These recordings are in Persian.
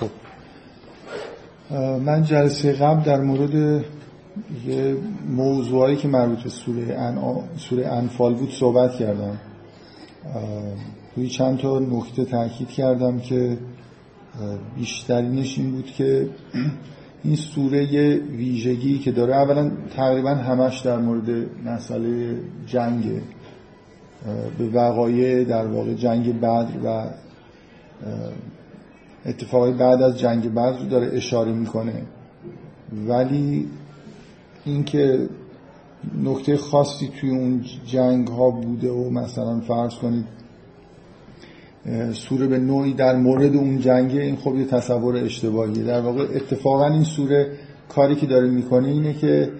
خب. من جلسه قبل در مورد یه موضوعایی که مربوط به سوره, سوره انفال بود صحبت کردم. روی چند تا نکته تاکید کردم که بیشترینش این بود که این سوره ویژگی که داره اولا تقریبا همش در مورد مسئله جنگ به وقایع در واقع جنگ بدر و اتفاقی بعد از جنگ بدر داره اشاره می‌کنه. ولی اینکه نکته خاصی توی اون جنگ ها بوده و مثلا فرض کنید سوره به نوعی در مورد اون جنگه این خب یه تصور اشتباهیه. در واقع اتفاقا این سوره کاری که داره می‌کنه اینه که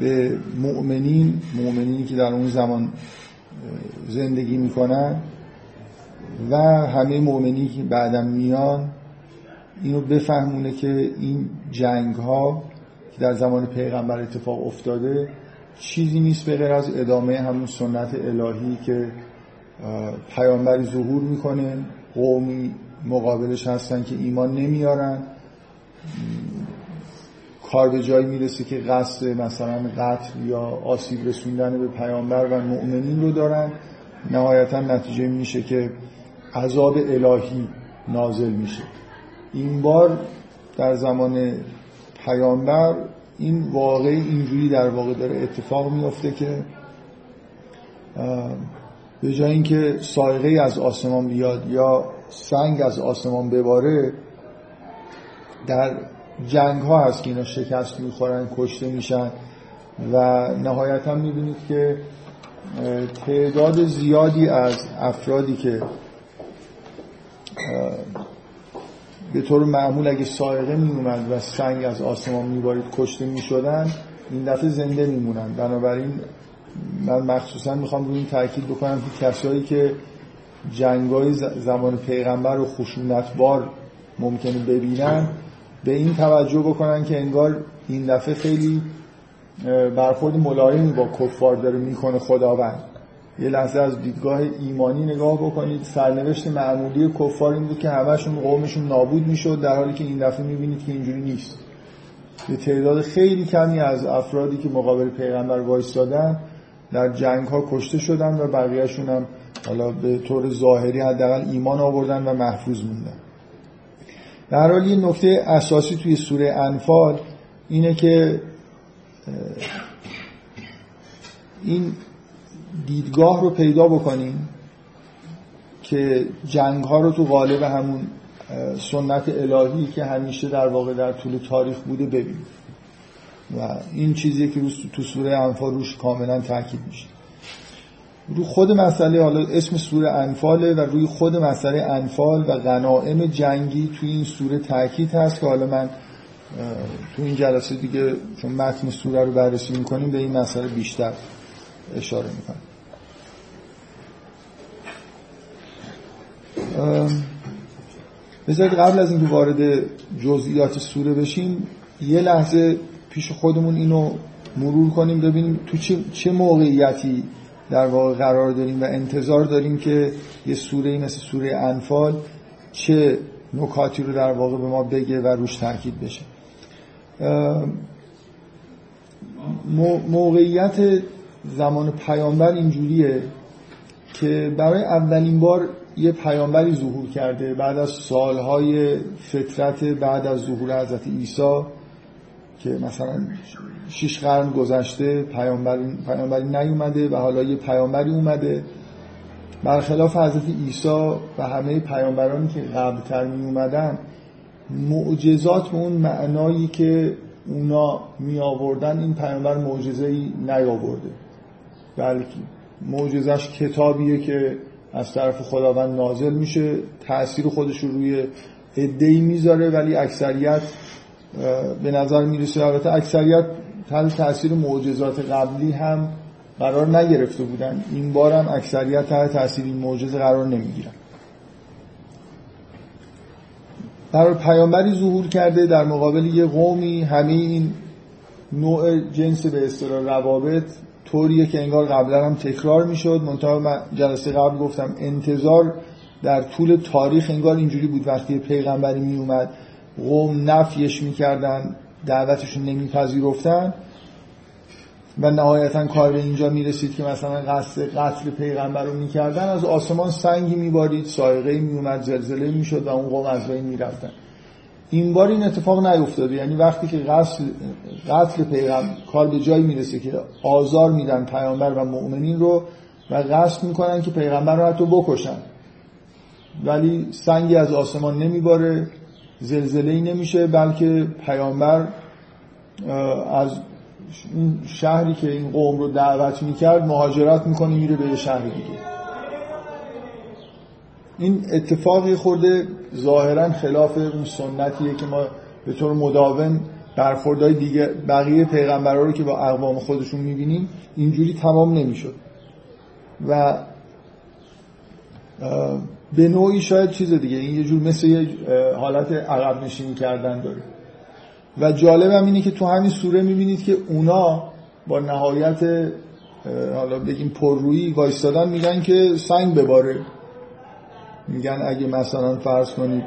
به مؤمنین مؤمنینی که در اون زمان زندگی می‌کنن و همه مؤمنینی که بعدم میان اینو بفهمونه که این جنگ ها که در زمان پیغمبر اتفاق افتاده چیزی نیست به غیر از ادامه همون سنت الهی که پیامبری ظهور می‌کنه قومی مقابلش هستن که ایمان نمیارن. کار به جایی می‌رسه که قصد مثلا قتل یا آسیب رسوندن به پیامبر و مؤمنین رو دارن نهایتا نتیجه میشه که عذاب الهی نازل میشه. این بار در زمان پیامبر این واقع اینجوری در واقع داره اتفاق میفته که به جای اینکه سایقه از آسمان بیاد یا سنگ از آسمان بباره در جنگ ها هست که اینا شکست می‌خورن کشته میشن و نهایتا می‌بینید که تعداد زیادی از افرادی که به طور معمول اگه سایقه میومد و سنگ از آسمان میبارید کشته می‌شدن این دفعه زنده میمونن. بنابراین من مخصوصا می‌خوام روی این تاکید بکنم که کسایی که جنگای زمان پیغمبر و خشونتبار ممکنه ببینن به این توجه بکنن که انگار این دفعه خیلی برخورد ملایمی با کفار داره می‌کنه خداوند. یه لحظه از دیدگاه ایمانی نگاه بکنید. سرنوشت معمولی کفار این بود که همشون قومشون نابود می‌شد در حالی که این دفعه می‌بینید که اینجوری نیست. به تعداد خیلی کمی از افرادی که مقابل پیغمبر وایستادن در جنگ ها کشته شدن و بقیهشون هم حالا به طور ظاهری حداقل ایمان آوردن و محفوظ موندن. در حال یه نکته اساسی توی سوره انفال اینه که این دیدگاه رو پیدا بکنیم که جنگ ها رو تو غالب همون سنت الهی که همیشه در واقع در طول تاریخ بوده ببینیم. و این چیزی که تو سوره انفال روش کاملا تاکید میشه. رو خود مسئله حالا اسم سوره انفاله و روی خود مسئله انفال و غنائم جنگی توی این سوره تاکید هست که حالا من تو این جلسه دیگه چون متن سوره رو بررسی می‌کنیم به این مسئله بیشتر اشاره می‌کنم. بذارید قبل از اینکه وارد جزئیات سوره بشیم یه لحظه پیش خودمون اینو مرور کنیم ببینیم تو چه موقعیتی در واقع قرار داریم و انتظار داریم که یه سوره مثل سوره انفال چه نکاتی رو در واقع به ما بگه و روش تاکید بشه. موقعیت زمان پیامبر اینجوریه که برای اولین بار یه پیامبری ظهور کرده بعد از سالهای فترت بعد از ظهور حضرت عیسی. که مثلا شیش قرن گذشته پیامبری, پیامبری نیومده و حالا یه پیامبری اومده. برخلاف حضرت عیسی و همه پیامبرانی که قبلتر می اومدن معجزات به اون معنایی که اونا می آوردن این پیامبر معجزه ای نیاورده. بلکه معجزش کتابیه که از طرف خداوند نازل میشه تأثیر خودش رو روی ادهی می‌ذاره ولی اکثریت به نظر می‌رسه البته اکثریت تحت تاثیر معجزات قبلی هم قرار نگرفته بودن. این بار هم اکثریت تحت تاثیر این معجزه قرار نمی‌گیرن. در پیامبری ظهور کرده در مقابل یه قومی همه این نوع جنس به اصطلاح روابط طوریه که انگار قبلا هم تکرار می‌شد. منتها من جلسه قبل گفتم انتظار در طول تاریخ انگار اینجوری بود وقتی پیغمبری می اومد قوم نفیش می‌کردن دعوتشون نمیپذیرفتن و نهایتا کار به اینجا می‌رسید که مثلا قصد قتل پیغمبر رو می‌کردن. از آسمان سنگی میبارید سایقه میومد زلزله می‌شد و اون قوم از بین می‌رفتن. این بار این اتفاق نیفتاده. یعنی وقتی که قتل, قتل پیغمبر کار به جایی می‌رسه که آزار میدن پیامبر و مؤمنین رو و قصد می‌کنن که پیغمبر رو حتی بکشن. ولی سنگی از آسمان نمیباره. زلزله ای نمیشه بلکه پیامبر از این شهری که این قوم رو دعوت می‌کرد مهاجرت می‌کنه میره به شهر دیگه. این اتفاقی خورده ظاهرا خلاف اون سنتیه که ما به طور مداوم برخوردهای دیگه بقیه پیغمبرها رو که با اقوام خودشون می‌بینیم اینجوری تمام نمی‌شد. و به نوعی شاید چیز دیگه این یه جور مثل یه حالت عقب نشینی کردن داره. و جالب هم اینه که تو همین سوره می‌بینید که اونا با نهایت حالا بگیم پررویی وایستادن میگن که سنگ بباره. میگن اگه مثلا فرض کنید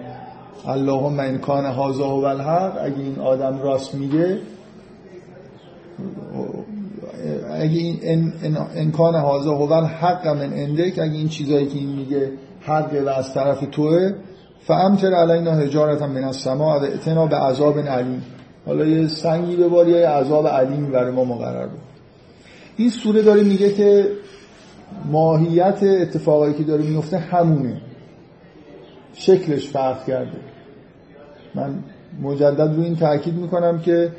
اللهم ان کان هذا و الحق اگه این آدم راست میگه اگه این انکان هازا هو الحق من اندک اگه این چیزایی که این میگه حق و از طرف توه. فامتر علینا حجارت من السماء و اتنا به عذاب علیم. حالا یه سنگی ببار یا عذاب علیمی برای ما مقرر بود. این سوره داره میگه که ماهیت اتفاقایی که داره میفته همونه. شکلش فرق کرده. من مجدد رو این تاکید می‌کنم که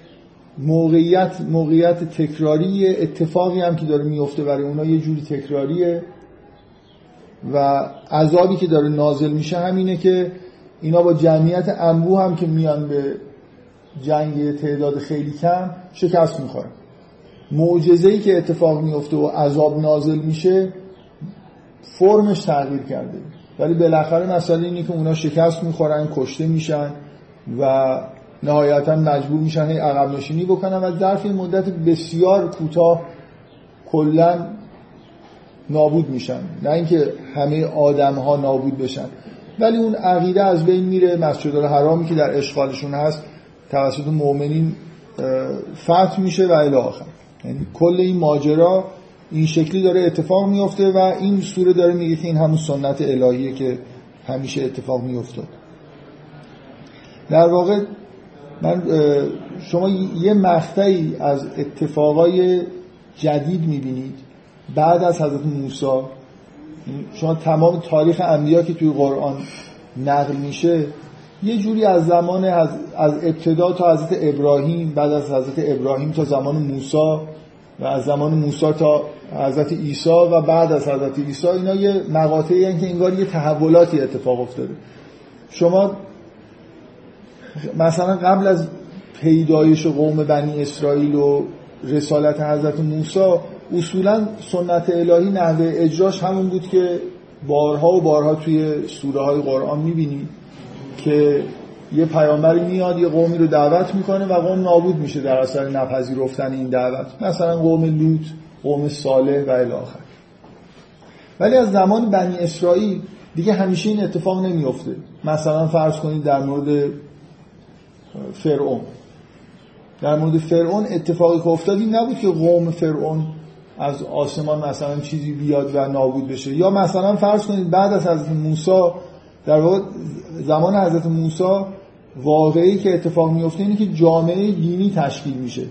موقعیت موقعیت تکراری اتفاقی هم که داره میفته برای اونا یه جوری تکراریه. و عذابی که داره نازل میشه همینه که اینا با جمعیت انبوه هم که میان به جنگ تعداد خیلی کم شکست می‌خورن. معجزه‌ای که اتفاق میفته و عذاب نازل میشه فرمش تغییر کرده. ولی بالاخره مسئله اینه که اونا شکست می‌خورن کشته میشن و نهایتا مجبور میشن عقب نشینی بکنن و ظرف مدت بسیار کوتاه کلا نابود میشن. نه اینکه همه آدم ها نابود بشن. ولی اون عقیده از بین میره مسجد الحرامی که در اشغالشون هست توسط مؤمنین فتح میشه و الی آخر. یعنی کل این ماجرا این شکلی داره اتفاق میفته و این سوره داره میگه که این همون سنت الهیه که همیشه اتفاق میفته در واقع من شما یه مقطعی از اتفاقای جدید می‌بینید. بعد از حضرت موسی شما تمام تاریخ انبیا که توی قرآن نقل میشه یه جوری از زمان از, از ابتدا تا حضرت ابراهیم بعد از حضرت ابراهیم تا زمان موسی و از زمان موسی تا حضرت عیسی و بعد از حضرت عیسی اینا یه مقاطعی که انگار یه تحولاتی اتفاق افتاده. شما مثلا قبل از پیدایش قوم بنی اسرائیل و رسالت حضرت موسی اصولا سنت الهی نحوه اجراش همون بود که بارها و بارها توی سوره های قرآن می‌بینید که یه پیامبری میاد یه قومی رو دعوت می‌کنه و قوم نابود میشه در اثر نپذیرفتن این دعوت. مثلا قوم لوط قوم صالح و الاخر ولی از زمان بنی اسرائیل دیگه همیشه این اتفاق نمیفته مثلا فرض کنید در مورد فرعون. در مورد فرعون اتفاقی که افتاد این نبود که قوم فرعون از آسمان مثلا چیزی بیاد و نابود بشه. یا مثلا فرض کنید بعد از حضرت موسی در واقع زمان حضرت موسی واقعی که اتفاق میفته اینه که جامعه دینی تشکیل میشه.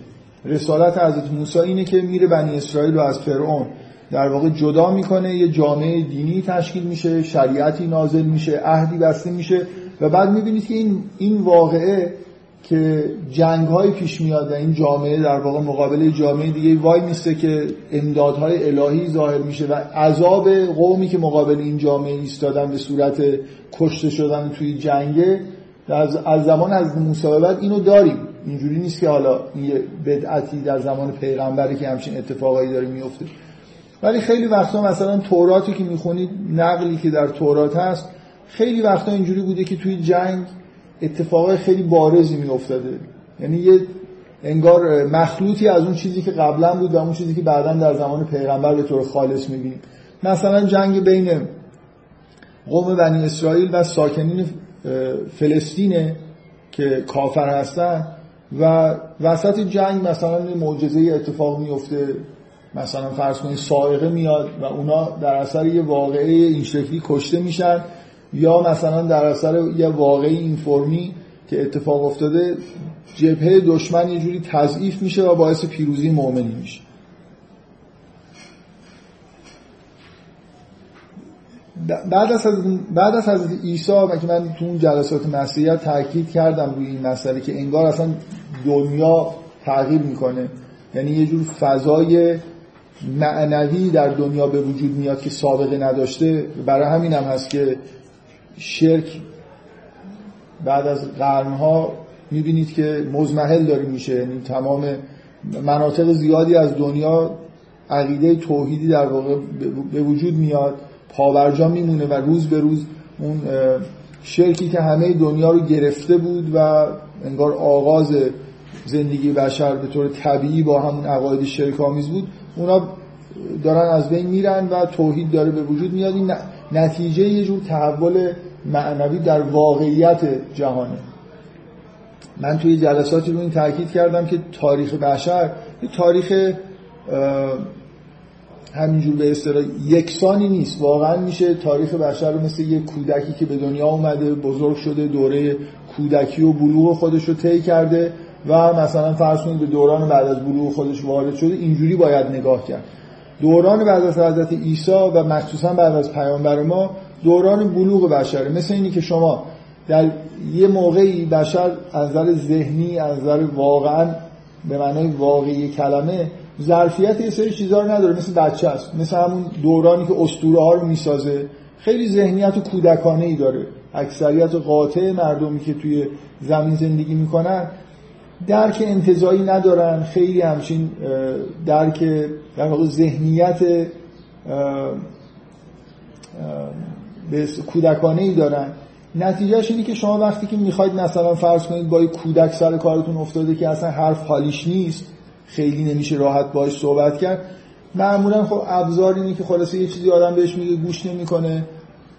رسالت حضرت موسی اینه که میره بنی اسرائیل رو از فرعون. در واقع جدا می‌کنه یه جامعه دینی تشکیل میشه شریعتی نازل میشه عهدی بسته میشه و بعد می‌بینید که این این واقعه که جنگ های پیش میاد و این جامعه در واقع مقابل جامعه دیگه وای میسته که امدادهای الهی ظاهر میشه و عذاب قومی که مقابل این جامعه ایستادن به صورت کشته شدن توی جنگه از, زمان از موسی بعد اینو داریم. اینجوری نیست که حالا یه بدعتی در زمان پیغمبری که همچین اتفاقایی داره میفته. ولی خیلی وقتا مثلا توراتی که می‌خونید نقلی که در تورات هست خیلی وقتا اینجوری بوده که توی جنگ اتفاقای خیلی بارزی میافتاده. یعنی یه انگار مخلوطی از اون چیزی که قبلا بود و اون چیزی که بعدا در زمان پیغمبر به طور خالص می‌بینیم. مثلا جنگ بین قوم بنی اسرائیل و ساکنین فلسطینه که کافر هستن و وسط جنگ مثلا معجزه اتفاق میفته مثلا فرض کنید سائقه میاد و اونا در اثر یه واقعه این شکلی کشته میشن. یا مثلا در اثر یه واقعه این فرمی که اتفاق افتاده جبهه دشمن یه جوری تضعیف میشه و باعث پیروزی مؤمنی میشه. بعد از بعد از حضرت عیسی که من تو اون جلسات مسیحیت تاکید کردم روی این مسئله که انگار اصلا دنیا تغییر می‌کنه. یعنی یه جور فضای معنوی در دنیا به وجود میاد که سابقه نداشته. برای همین هم هست که شرک بعد از قرنها می‌بینید که مزمحل داره میشه. یعنی تمام مناطق زیادی از دنیا عقیده توحیدی در واقع به وجود میاد. پاورجا میمونه و روز به روز اون شرکی که همه دنیا رو گرفته بود و انگار آغاز زندگی بشر به طور طبیعی با همون عقاید شرک آمیز بود اونا دارن از بین میرن و توحید داره به وجود میاد. این نتیجه یه جور تحول معنوی در واقعیت جهانه. من توی جلساتی رو این تاکید کردم که تاریخ بشر یه تاریخ همینجور به اصطلاح یکسانی نیست. واقعا میشه تاریخ بشر رو مثل یه کودکی که به دنیا اومده بزرگ شده دوره کودکی و بلوغ خودش رو طی کرده و مثلا فرض کنید به دوران بعد از بلوغ خودش وارد شده اینجوری باید نگاه کرد. دوران بعد از حضرت عیسی و مخصوصا بعد از پیامبر ما دوران بلوغ بشره مثل اینی که شما در یه موقعی بشر از نظر ذهنی از نظر واقعا به معنای واقعی کلمه ظرفیت یه سری چیزا رو نداره مثل بچه است مثل همون دورانی که اسطوره ها رو می‌سازه. خیلی ذهنیت و کودکانه ای داره. اکثریت قاطع مردمی که توی زمین زندگی می‌کنن درک انتظایی ندارن. خیلی همچین درک در واقع ذهنیت به کودکانه ای دارن. نتیجهش اینه که شما وقتی که می‌خواید مثلا فرض کنید با کودک سر کارتون افتاده که اصلا حرف حالیش نیست خیلی نمیشه راحت باش صحبت کرد معمولا خب ابزار اینه که خلاصه یه چیزی آدم بهش میگه گوش نمی‌کنه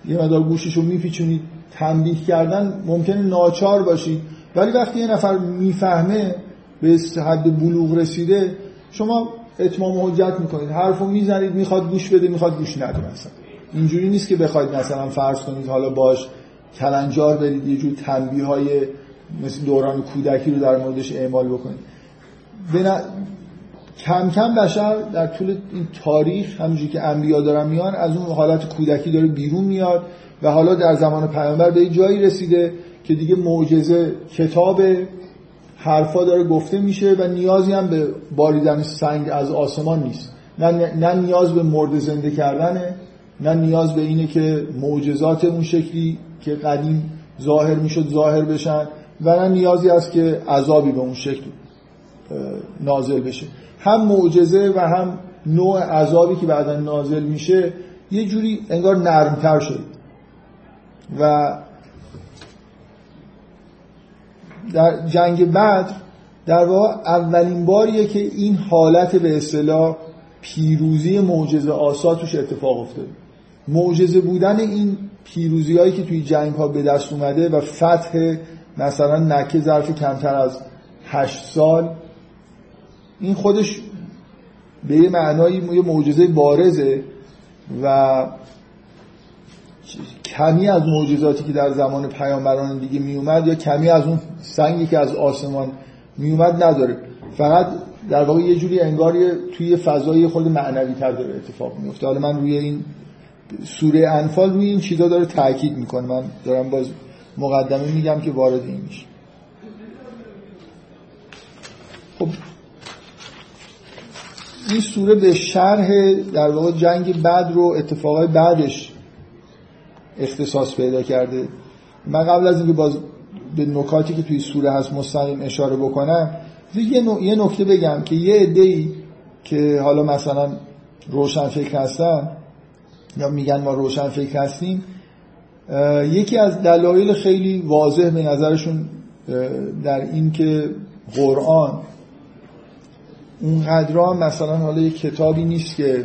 یه مقدار گوششو میپیچونید تنبیه کردن ممکنه ناچار باشید. ولی وقتی یه نفر می‌فهمه به حد بلوغ رسیده شما اتمام حجت می‌کنید. حرفو می‌زنید می‌خواد گوش بده می‌خواد گوش نده مثلا. اینجوری نیست که بخواید مثلا فرض کنید حالا باش کلنجار برید یه جور تنبیه های مثل دوران کودکی رو در موردش اعمال بکنید. کم کم بشر در طول این تاریخ همونجوری که انبیا دارن میان از اون حالت کودکی داره بیرون میاد و حالا در زمان پیامبر به جایی رسیده که دیگه معجزه کتاب حرفا داره گفته میشه و نیازی هم به باریدن سنگ از آسمان نیست. نه, نه نیاز به مرد زنده کردنه. نه نیاز به اینه که معجزات اون شکلی که قدیم ظاهر می‌شد ظاهر بشن و نه نیازی است که عذابی به اون شکل نازل بشه. هم معجزه و هم نوع عذابی که بعدا نازل میشه یه جوری انگار نرمتر شد. و در جنگ بدر در واقع اولین باریه که این حالت به اصطلاح پیروزی معجزه آسا توش اتفاق افتاده. معجزه بودن این پیروزی هایی که توی جنگ ها به دست اومده و فتح مثلا نکه ظرف کمتر از هشت سال این خودش به یه معنایی یه معجزه بارزه و کمی از معجزاتی که در زمان پیامبران دیگه میومد یا کمی از اون سنگی که از آسمان میومد نداره. فقط در واقع یه جوری انگار توی فضای خود معنوی تر داره اتفاق میفته حالا من روی این سوره انفال روی این چیزا داره تاکید می‌کنه. من دارم باز مقدمه میگم که وارد این میشه. خب. این سوره به شرح در واقع جنگ بعد رو اتفاقای بعدش اختصاص پیدا کرده. من قبل از اینکه باز به نکاتی که توی سوره هست مستقیم اشاره بکنم یه نکته بگم که یه عده‌ای که حالا مثلا روشن فکر هستن یا میگن ما روشن فکر هستیم یکی از دلایل خیلی واضح به نظرشون در این که قرآن اون قدرا مثلا حالا یه کتابی نیست که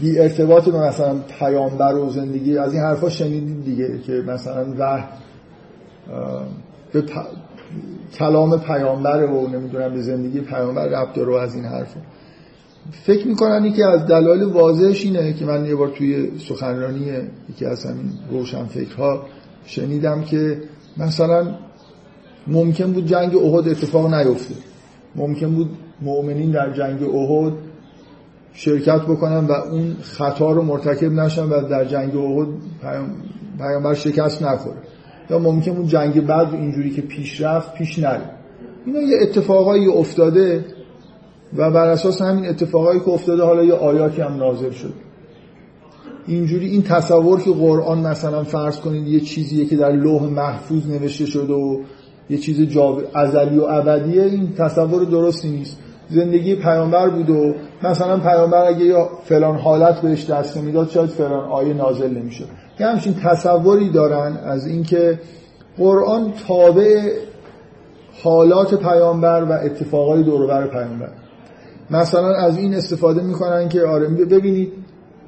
بی ارتباط به مثلا پیامبر و زندگی از این حرفا شنیدید دیگه که مثلا وحی به. کلام پیامبر و نمی‌دونم به زندگی پیامبر ربط رو از این حرفا فکر می‌کنن که از دلایل واضحش اینه که من یه بار توی سخنرانی یکی از همین روشن فکرها شنیدم که مثلا ممکن بود جنگ احد اتفاق نیفته. ممکن بود مؤمنین در جنگ احد شرکت بکنن و اون خطا رو مرتکب نشن و در جنگ احد پیامبر شکست نخوره. یا ممکن بود جنگ بعد اینجوری که پیش رفت پیش نره. اینا یه اتفاقایی افتاده و بر اساس همین اتفاقایی که افتاده حالا یه آیاتی هم نازل شد. اینجوری این تصور که قرآن مثلا فرض کنید یه چیزیه که در لوح محفوظ نوشته شده و یه چیز. ازلی و ابدیه این تصور درستی نیست. زندگی پیامبر بود و مثلا پیامبر اگه یا فلان حالت بهش دست نمی‌داد شاید فلان آیه نازل نمی‌شد. یه همچین تصوری دارن از اینکه قرآن تابع حالات پیامبر و اتفاقای دوربر پیامبر. مثلا از این استفاده می‌کنن که آره ببینید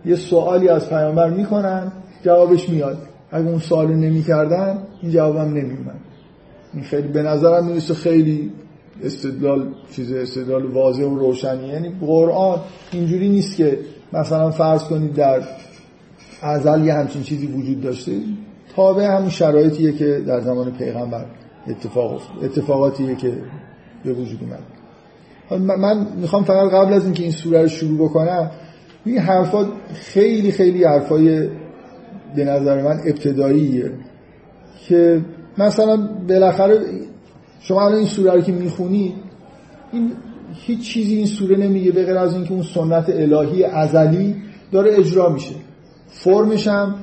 یه سوالی از پیامبر می‌کنن جوابش میاد. اگه اون سوال نمی‌کردن این جوابم نمیومد این خیلی به نظرم می‌رسه خیلی استدلال چیز استدلال واضح و روشنی یعنی قرآن اینجوری نیست که مثلا فرض کنید در ازل یه همچین چیزی وجود داشته؟ تابع همون شرایطیه که در زمان پیغمبر اتفاق افتاد اتفاقاتیه که به وجود اومد. من می‌خوام فقط قبل از اینکه این سوره رو شروع بکنم این حرفا خیلی خیلی حرفای به نظر من ابتداییه که مثلا بالاخره شما الان این سوره رو که می‌خونی این هیچ چیزی این سوره نمیگه به غیر از اینکه اون سنت الهی ازلی داره اجرا میشه. فرمش هم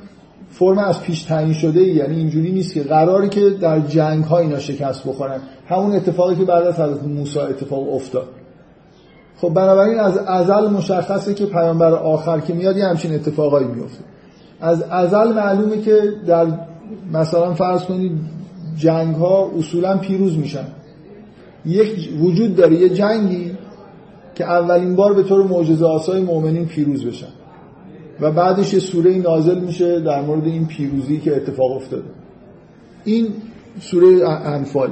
فرم از پیش تعیین شده ای. یعنی اینجوری نیست که قراری که در جنگ ها اینا شکست بخورن. همون اتفاقی که بعد از حضرت موسی اتفاق افتاد. خب بنابراین از ازل مشخصه که پیامبر آخر که میاد یه همچین اتفاقایی میفته از ازل معلومه که در مثلا فرض کنید جنگ ها اصولا پیروز میشن. یک وجود داره یه جنگی که اولین بار به طور معجزه آسای مؤمنین پیروز بشن. و بعدش یه سوره نازل میشه در مورد این پیروزی که اتفاق افتاده. این سوره انفال.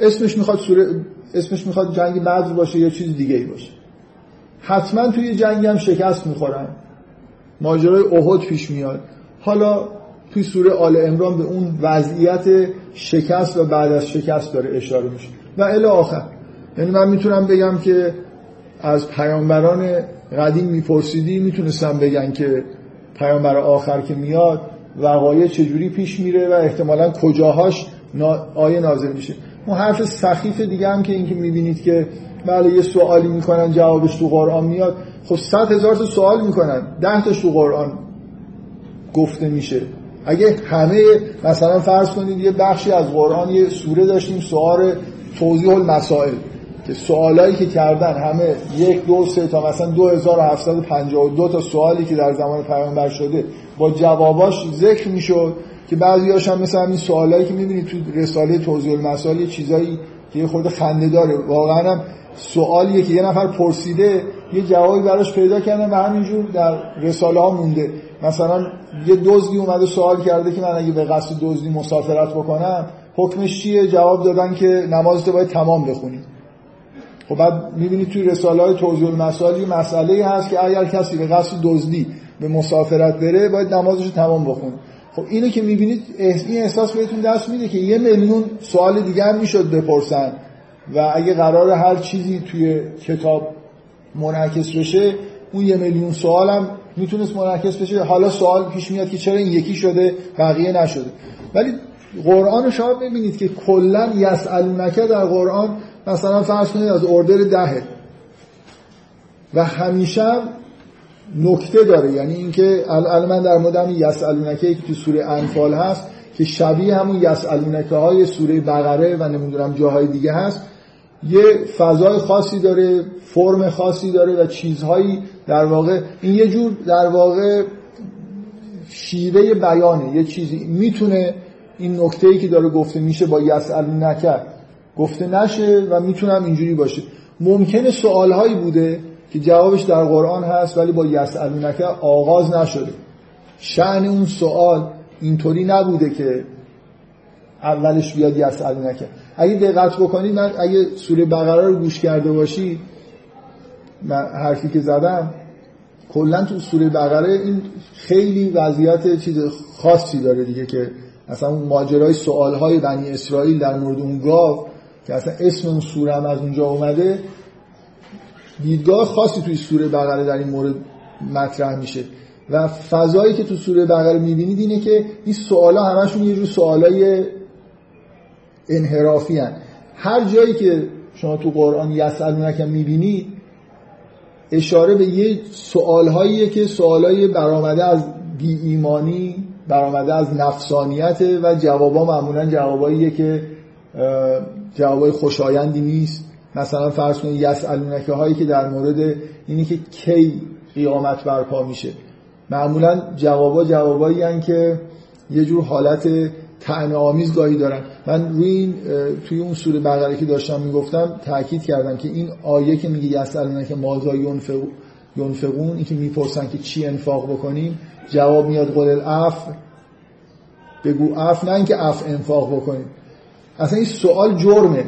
اسمش می‌خواد سوره اسمش می‌خواد جنگ بدر باشه یا چیز دیگه ای باشه. حتما توی جنگی هم شکست می‌خورن. ماجرای احد پیش میاد. حالا توی سوره آل امران به اون وضعیت شکست و بعد از شکست داره اشاره میشه. و الی آخر. یعنی من می‌تونم بگم که از پیامبران قدیم میپرسیدی می‌تونستم بگن که پیامبر آخر که میاد وقایع چجوری پیش میره و احتمالا کجاهاش آیه نازل میشه. اون حرف سخیف دیگه هم که اینکه می‌بینید که بله یه سوالی می‌کنن جوابش تو قرآن میاد. خب صد هزار تا سوال می‌کنن. ده تاش تو قرآن گفته میشه. اگه همه مثلا فرض کنید یه بخشی از قرآن یه سوره داشتیم سوال توضیح المسائل. که سوالایی که کردن همه یک دو سه تا مثلا 2752 تا سوالی که در زمان پیامبر شده با جواباش ذکر می‌شد که بعضی‌هاش هم مثلا این سوالایی که می‌بینید تو رساله توضیح المسائل یه چیزایی که یه خورده خنده داره. واقعا هم سوالیه که یه نفر پرسیده یه جوابی براش پیدا کردن و همینجور در رساله ها مونده. مثلا یه دزدی اومده سوال کرده که من اگه به قصد دزدی مسافرت بکنم حکمش چیه؟ جواب دادن که نمازت باید تمام بخونی. خب بعد می‌بینید توی رساله های توضیح المسائل یه مسئله هست که اگر کسی به قصد دزدی به مسافرت بره باید نمازش تمام بخونه. خب اینو که می‌بینید این احساس بهتون دست میده که یه میلیون سوال دیگه هم می‌شد بپرسن و اگه قرار هر چیزی توی کتاب منعکس بشه اون یه میلیون سوال هم می‌تونست منعکس بشه. حالا سوال پیش میاد که چرا این یکی شده بقیه نشده. ولی قرآن شما ببینید که کلا یسالونکه در قرآن مثلا فرض کنید از اردر دهه. و همیشه نکته داره یعنی اینکه الان من در مورد یسالونکه که تو سوره انفال هست که شبیه همون یسالونکه های سوره بقره و نمی‌دونم جاهای دیگه هست یه فضای خاصی داره فرم خاصی داره و چیزهایی در واقع این یه جور در واقع شیوه بیانه یه چیزی می‌تونه این نکته ای که داره گفته میشه با یسال نکرد گفته نشه و می‌تونم اینجوری باشه. ممکنه سوال هایی بوده که جوابش در قرآن هست ولی با یسال نکرد آغاز نشده. شعن اون سوال اینطوری نبوده که اولش بیاد یسال نکرد اگه دقت بکنید من اگه سوره بقره رو گوش کرده باشی من حرفی که زدم کلا تو سوره بقره این خیلی وضعیت چیز خاصی داره دیگه که اصلا اون ماجرای سوالهای بنی اسرائیل در مورد اون گاو که اصلا اسم اون سوره هم از اونجا اومده دیدگاه خاصی توی سوره بقره در این مورد مطرح میشه و فضایی که تو سوره بقره می‌بینید اینه که این سوالا همشون یه جور سوالای انحرافی هن. هر جایی که شما تو قرآن یسالونک می‌بینید اشاره به یه سوالهاییه که سوالای برآمده از بی ایمانی برآمده از نفسانیت و جوابا معمولا جواباییه که جوابای خوشایندی نیست. مثلا فرض کنید یسالونکه هایی که در مورد اینی که کی قیامت برپا میشه. معمولا جوابا جوابایی که یه جور حالت طعن آمیز گاهی دارن. من روی این توی اون سوره بقره که داشتم می‌گفتم تاکید کردم که این آیه که میگه یسالونه که مازا ینفقون این که می‌پرسن که چی انفاق بکنیم جواب میاد قول الاف بگو اف نه اینکه اف انفاق بکنیم. اصلا این سوال جرمه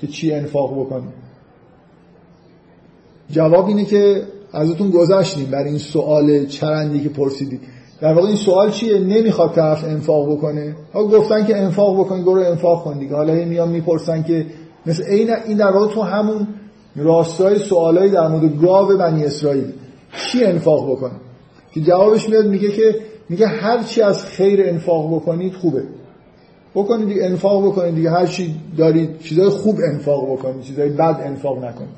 که چی انفاق بکنیم جواب اینه که ازتون گذشتیم برای این سوال چرندی که پرسیدید در واقع این سوال چیه؟ نمی‌خواد طرف انفاق بکنه. ها گفتن که انفاق بکنی برو انفاق کن دیگه. حالا میان می‌پرسن که مثل این این در واقع تو همون راستای سوالای در مورد گاو بنی اسرائیل. چی انفاق بکنه که جوابش میاد میگه که میگه هر چی از خیر انفاق بکنید خوبه. بکنید دیگه انفاق بکنید دیگه هر چی دارید چیزای خوب انفاق بکنید چیزای بد انفاق نکنید.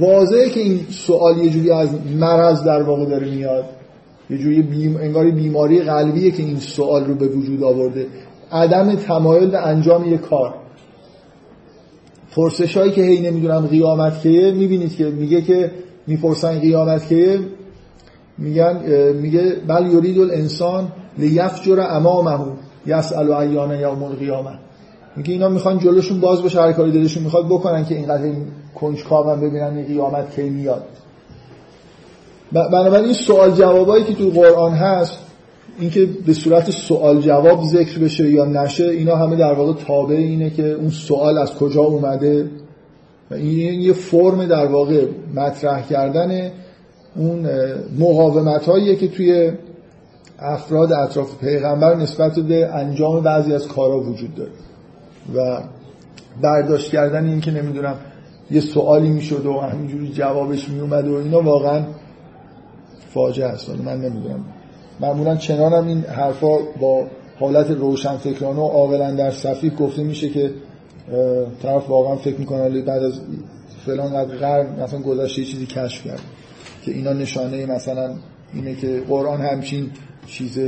واضحه که این سوال یه جوری از مرض در واقع داره میاد. یه جوری بیم... انگاری بیماری قلبیه که این سوال رو به وجود آورده. عدم تمایل به انجام یک کار. پرسش هایی که هی نمی‌دونم قیامت کیه می‌بینید که میگه که می‌پرسن قیامت کیه میگن میگه بل یرید الانسان لیفجر امامه. یسأل ایان یوم القیامه میگه اینا می‌خوان جلوشون باز بشه هر کاری دلشون می‌خواد بکنن که اینقدر این کنجکاون ببینن قیامت کی میاد بنابراین این سوال جوابایی که تو قرآن هست اینکه به صورت سوال جواب ذکر بشه یا نشه اینا همه در واقع تابع اینه که اون سوال از کجا اومده. و این یه فرم در واقع مطرح کردن اون مقاومت هاییه که توی افراد اطراف پیغمبر نسبت به انجام بعضی از کارا وجود داره. و برداشت کردن این که نمی‌دونم یه سوالی می‌شد و همینجوری جوابش میومد و اینا واقعا فاجعه است. من نمی‌دونم. معمولا چنانم این حرفا با حالت روشن فکرانه و عاقلا در صفیح گفته میشه که طرف واقعا فکر می‌کنه بعد از فلان قرن مثلا گذشته چیزی کشف کرد که اینا نشانه مثلا اینه که قرآن همچین چیز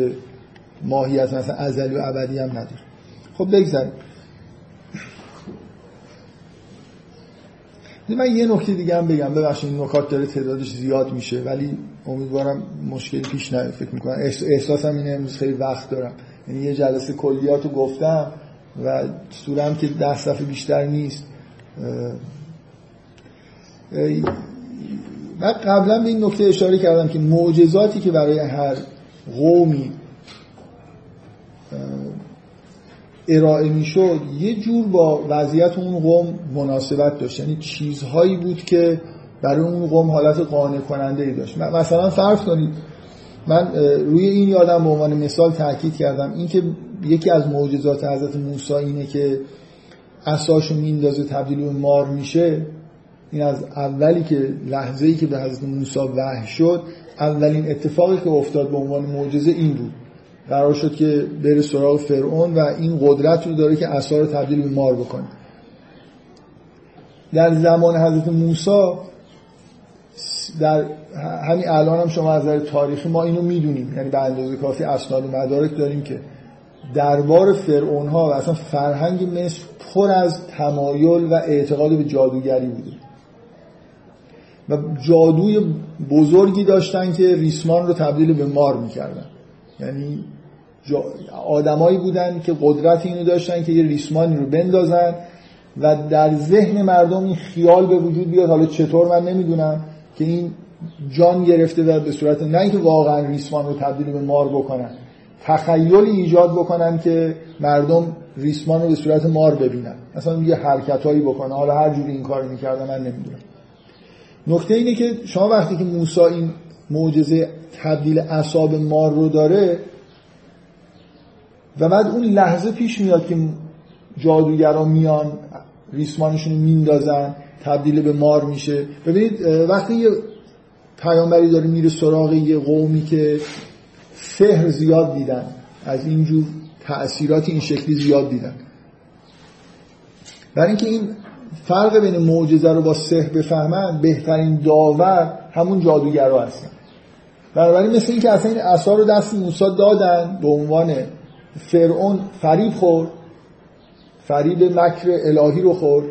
ماهیت مثلا ازلی و ابدی هم نداره. خب بگذاریم. من یه نکته دیگه هم بگم. ببخشید این نکات داره تعدادش زیاد میشه ولی امیدوارم مشکلی پیش نیاد فکر می‌کنم. احساسم اینه امروز خیلی وقت دارم. یعنی یه جلسه کلیات رو گفتم و سورم که ده صفحه بیشتر نیست. من قبلا به این نکته اشاره کردم که معجزاتی که برای هر قومی. ارائه می‌شد یه جور با وضعیت اون قوم مناسبت داشت. یعنی چیزهایی بود که برای اون قوم حالت قانع کننده ای داشت مثلا فرض کنید من روی این یادم به عنوان مثال تاکید کردم. اینکه یکی از معجزات حضرت موسی اینه که اساشو میندازه تبدیل به مار میشه این از اولی که لحظه ای که به حضرت موسی وحی شد اولین اتفاقی که افتاد به عنوان معجزه این بود. قرار شد که بره سراغ فرعون و این قدرت رو داره که اثار تبدیل به مار بکنه. در زمان حضرت موسی در همین الان هم شما از نظر تاریخی ما اینو می‌دونیم. یعنی به اندازه کافی اسناد و مدارک داریم که دربار فرعون ها و اصلا فرهنگ مصر پر از تمایل و اعتقاد به جادوگری بوده. و جادوی بزرگی داشتن که ریسمان رو تبدیل به مار می‌کردن. یعنی آدمایی بودن که قدرت اینو داشتن که یه ریسمانی رو بندازن و در ذهن مردم این خیال به وجود بیاد. حالا چطور من نمی‌دونم که این جان گرفته و به صورت نه اینکه واقعا ریسمان رو تبدیل به مار بکنن تخیلی ایجاد بکنن که مردم ریسمان رو به صورت مار ببینن. مثلا یه حرکت هایی بکنن. حالا هر جوری این کار می‌کردن من نمی‌دونم. نکته اینه که شما وقتی که موسی این معجزه تبدیل اعصاب مار رو داره و بعد اون لحظه پیش میاد که جادوگرا میان ریسمانشون رو میندازن تبدیل به مار میشه. ببینید وقتی یه پیامبری داره میره سراغ یه قومی که سحر زیاد دیدن از اینجور تأثیرات این شکلی زیاد دیدن. برای اینکه این فرق بین معجزه رو با سحر بفهمن بهترین داور همون جادوگرا هستن. بنابراین مثل اینکه اصلا این اثار رو دست موسی دادن به عنوان فرعون فریب خورد فریب مکر الهی رو خورد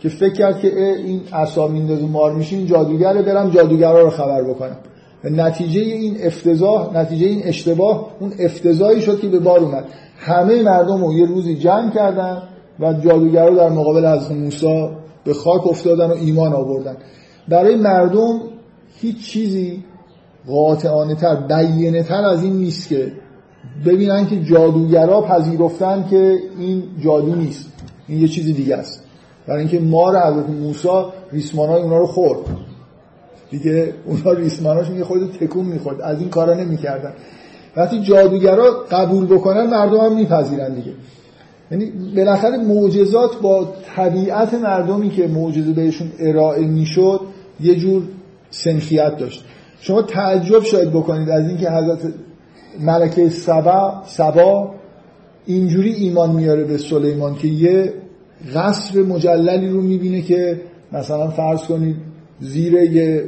که فکر کرد که این اصاب میندازه مار میشه این جادوگره برم جادوگرا رو خبر بکنم. نتیجه این افتضاح نتیجه این اشتباه اون افتضاحی شد که به بار اومد. همه مردم رو یه روزی جمع کردن. و جادوگرا در مقابل حضرت موسی به خاک افتادن و ایمان آوردن. برای مردم هیچ چیزی قاطعانه تر بیینه تر از این نیست که ببینن که جادوگرا پذیرفتن که این جادو نیست. این یه چیزی دیگه است. برای اینکه مار حضرت موسی ریسمانای اونا رو خورد. دیگه اونا ریسماناش میگه خود تکون می‌خورد. از این کارا نمی‌کردن. وقتی جادوگرا قبول بکنن مردم هم میپذیرن دیگه. یعنی بالاخره معجزات با طبیعت مردمی که معجزه بهشون ارائه می‌شد یه جور سنخیت داشت. شما تعجب شاید بکنید از اینکه حضرت ملکه سبا سبا اینجوری ایمان میاره به سلیمان که یه قصر مجللی رو می‌بینه که مثلا فرض کنید زیر یه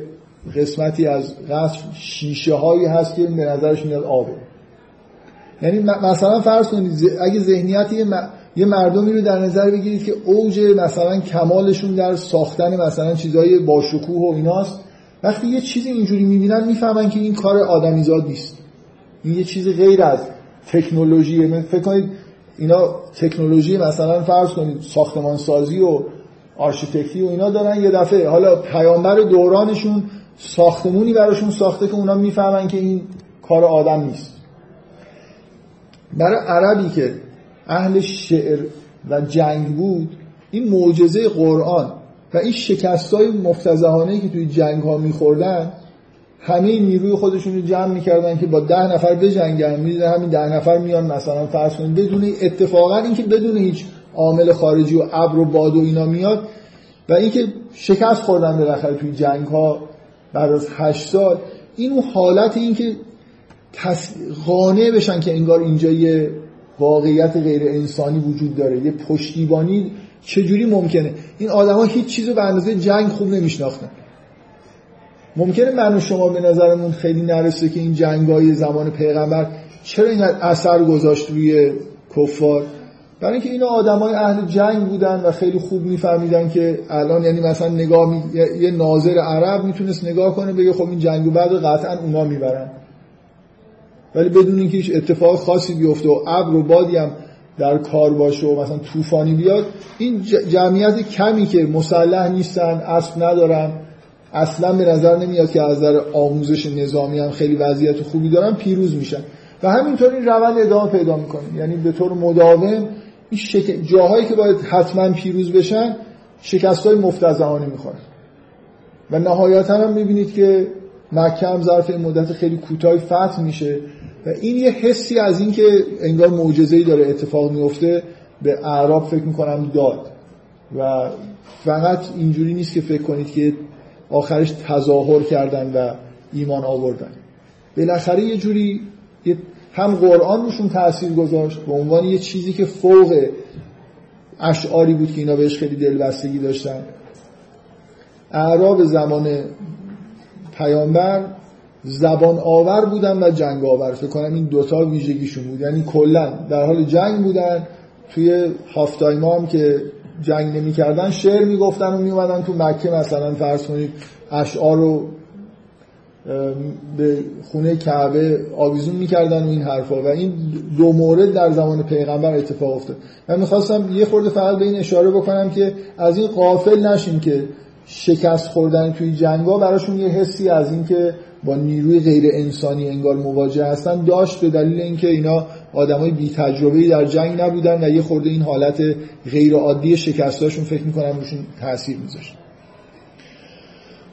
قسمتی از قصر شیشه هایی هست که به نظرش میاد آبه. یعنی مثلا فرض کنید اگه ذهنیت یه, مردمی رو در نظر بگیرید که اوج مثلا کمالشون در ساختن مثلا چیزهای باشکوه و ایناست وقتی یه چیزی اینجوری می‌بینن می‌فهمن که این کار آدمیزاد نیست. این یه چیزی غیر از تکنولوژیه. فکر کنید اینا تکنولوژی مثلا فرض کنید ساختمان سازی و آرشیتکتی و اینا دارن یه دفعه. حالا پیامبر دورانشون ساختمونی براشون ساخته که اونا می‌فهمن که این کار آدم نیست. برای عربی که اهل شعر و جنگ بود این معجزه قرآن و این شکست های مفتزهانه که توی جنگ ها میخوردن همه نیروی خودشون رو جمع می‌کردن که با ده نفر بجنگن می‌دونن همین ده نفر میان مثلا فرض کنید بدون اتفاقا اینکه بدون هیچ عامل خارجی و ابر و باد و اینا میاد و اینکه شکست خوردن بالاخره توی جنگ ها بعد از هشت سال این اون حالت اینکه تس... قانع بشن که انگار اینجا یه واقعیت غیر انسانی وجود داره یه پشتیبانی چجوری ممکنه؟ این آدما هیچ چیزو به اندازه جنگ خوب نمیشناختن. ممکنه من و شما به نظرمون خیلی نرسه که این جنگای زمان پیغمبر چرا اینقدر اثر گذاشت روی کفار؟ برای اینکه اینا آدمای اهل جنگ بودن و خیلی خوب میفهمیدن که الان یعنی مثلا نگاه می... یه ناظر عرب می‌تونست نگاه کنه بگه خب این جنگ بعد قطعا اونا می‌برن. ولی بدون اینکه هیچ اتفاق خاصی بیفته و ابر و بادی هم در کار باشه و مثلا طوفانی بیاد این جمعیت کمی که مسلح نیستن اسب ندارن اصلا به نظر نمیاد که از نظر آموزش نظامی هم خیلی وضعیت خوبی دارن پیروز میشن. و همینطور این روند ادامه پیدا می‌کنه. یعنی به طور مداوم این شک... جاهایی که باید حتما پیروز بشن شکست های مفتزهانه می‌خورن. و نهایتا هم می‌بینید که مکه هم ظرف مدت خیلی کوتاهی فتح میشه. و این یه حسی از این که انگار معجزه‌ای داره اتفاق میفته به اعراب فکر می‌کنم داد. و فقط اینجوری نیست که فکر کنید که آخرش تظاهر کردن و ایمان آوردن. بالاخره یه جوری هم قرآن روشون تاثیر گذاشت به عنوان یه چیزی که فوق اشعاری بود که اینا بهش خیلی دلبستگی داشتن. اعراب زمان پیامبر زبان آور بودن و جنگ آور. فکر کنم این دوتا ویژگیشون بود. یعنی کلا در حال جنگ بودن. توی هافتایم هم که جنگ نمی کردن شعر می‌گفتن و میومدن تو مکه. مثلا فرض کنید اشعار رو به خونه کعبه آویزون می‌کردن و این حرفا. و این دو مورد در زمان پیغمبر اتفاق افتاد. من می‌خواستم یه خورده فقط به این اشاره بکنم که از این قافل نشیم که شکست خوردن توی جنگا براشون یه حسی از اینکه با نیروی غیر انسانی انگار مواجه هستن داشت به دلیل اینکه اینا آدمای بی تجربه در جنگ نبودن و یه خورده این حالت غیر عادی شکستاشون فکر می‌کنم روشون تاثیر میذاشت.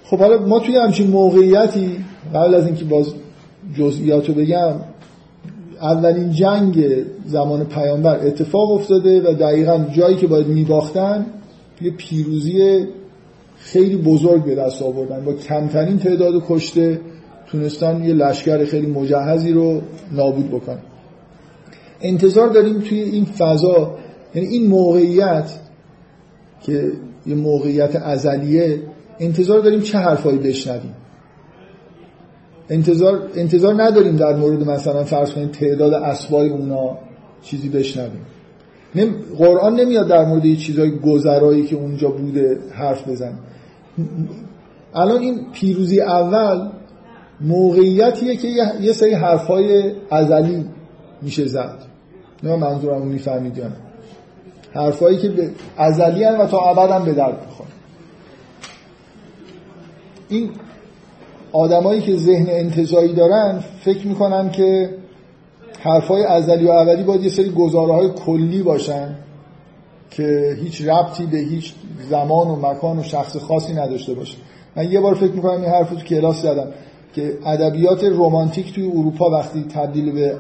خب حالا ما توی همچین موقعیتی قبل از اینکه باز جزئیاتو بگم اولین جنگ زمان پیامبر اتفاق افتاده و دقیقا جایی که باید میباختن یه پیروزی خیلی بزرگ به دست آوردن. با کمترین تعداد کشته تونستن یه لشکر خیلی مجهزی رو نابود بکنن. انتظار داریم توی این فضا یعنی این موقعیت که یه موقعیت ازلیه انتظار داریم چه حرفایی بشنویم؟ انتظار, انتظار نداریم در مورد مثلا فرض کنید تعداد اسبای اونا چیزی بشنویم. نم... قرآن نمیاد در مورد یه چیزای گذرایی که اونجا بوده حرف بزن الان این پیروزی اول موقعیتیه که یه سری حرفای ازلی میشه زد. نه منظورم می‌فهمید یا نه. حرفایی که ازلی هن و تا ابد هم به درد می‌خوان این آدمایی که ذهن انتظایی دارن فکر می‌کنن که حرفای ازلی و ابدی باید یه سری گزاره های کلی باشن که هیچ ربطی به هیچ زمان و مکان و شخص خاصی نداشته باشه. من یه بار فکر می‌کنم این حرف تو کلاس زدم. که ادبیات رومانتیک توی اروپا وقتی تبدیل به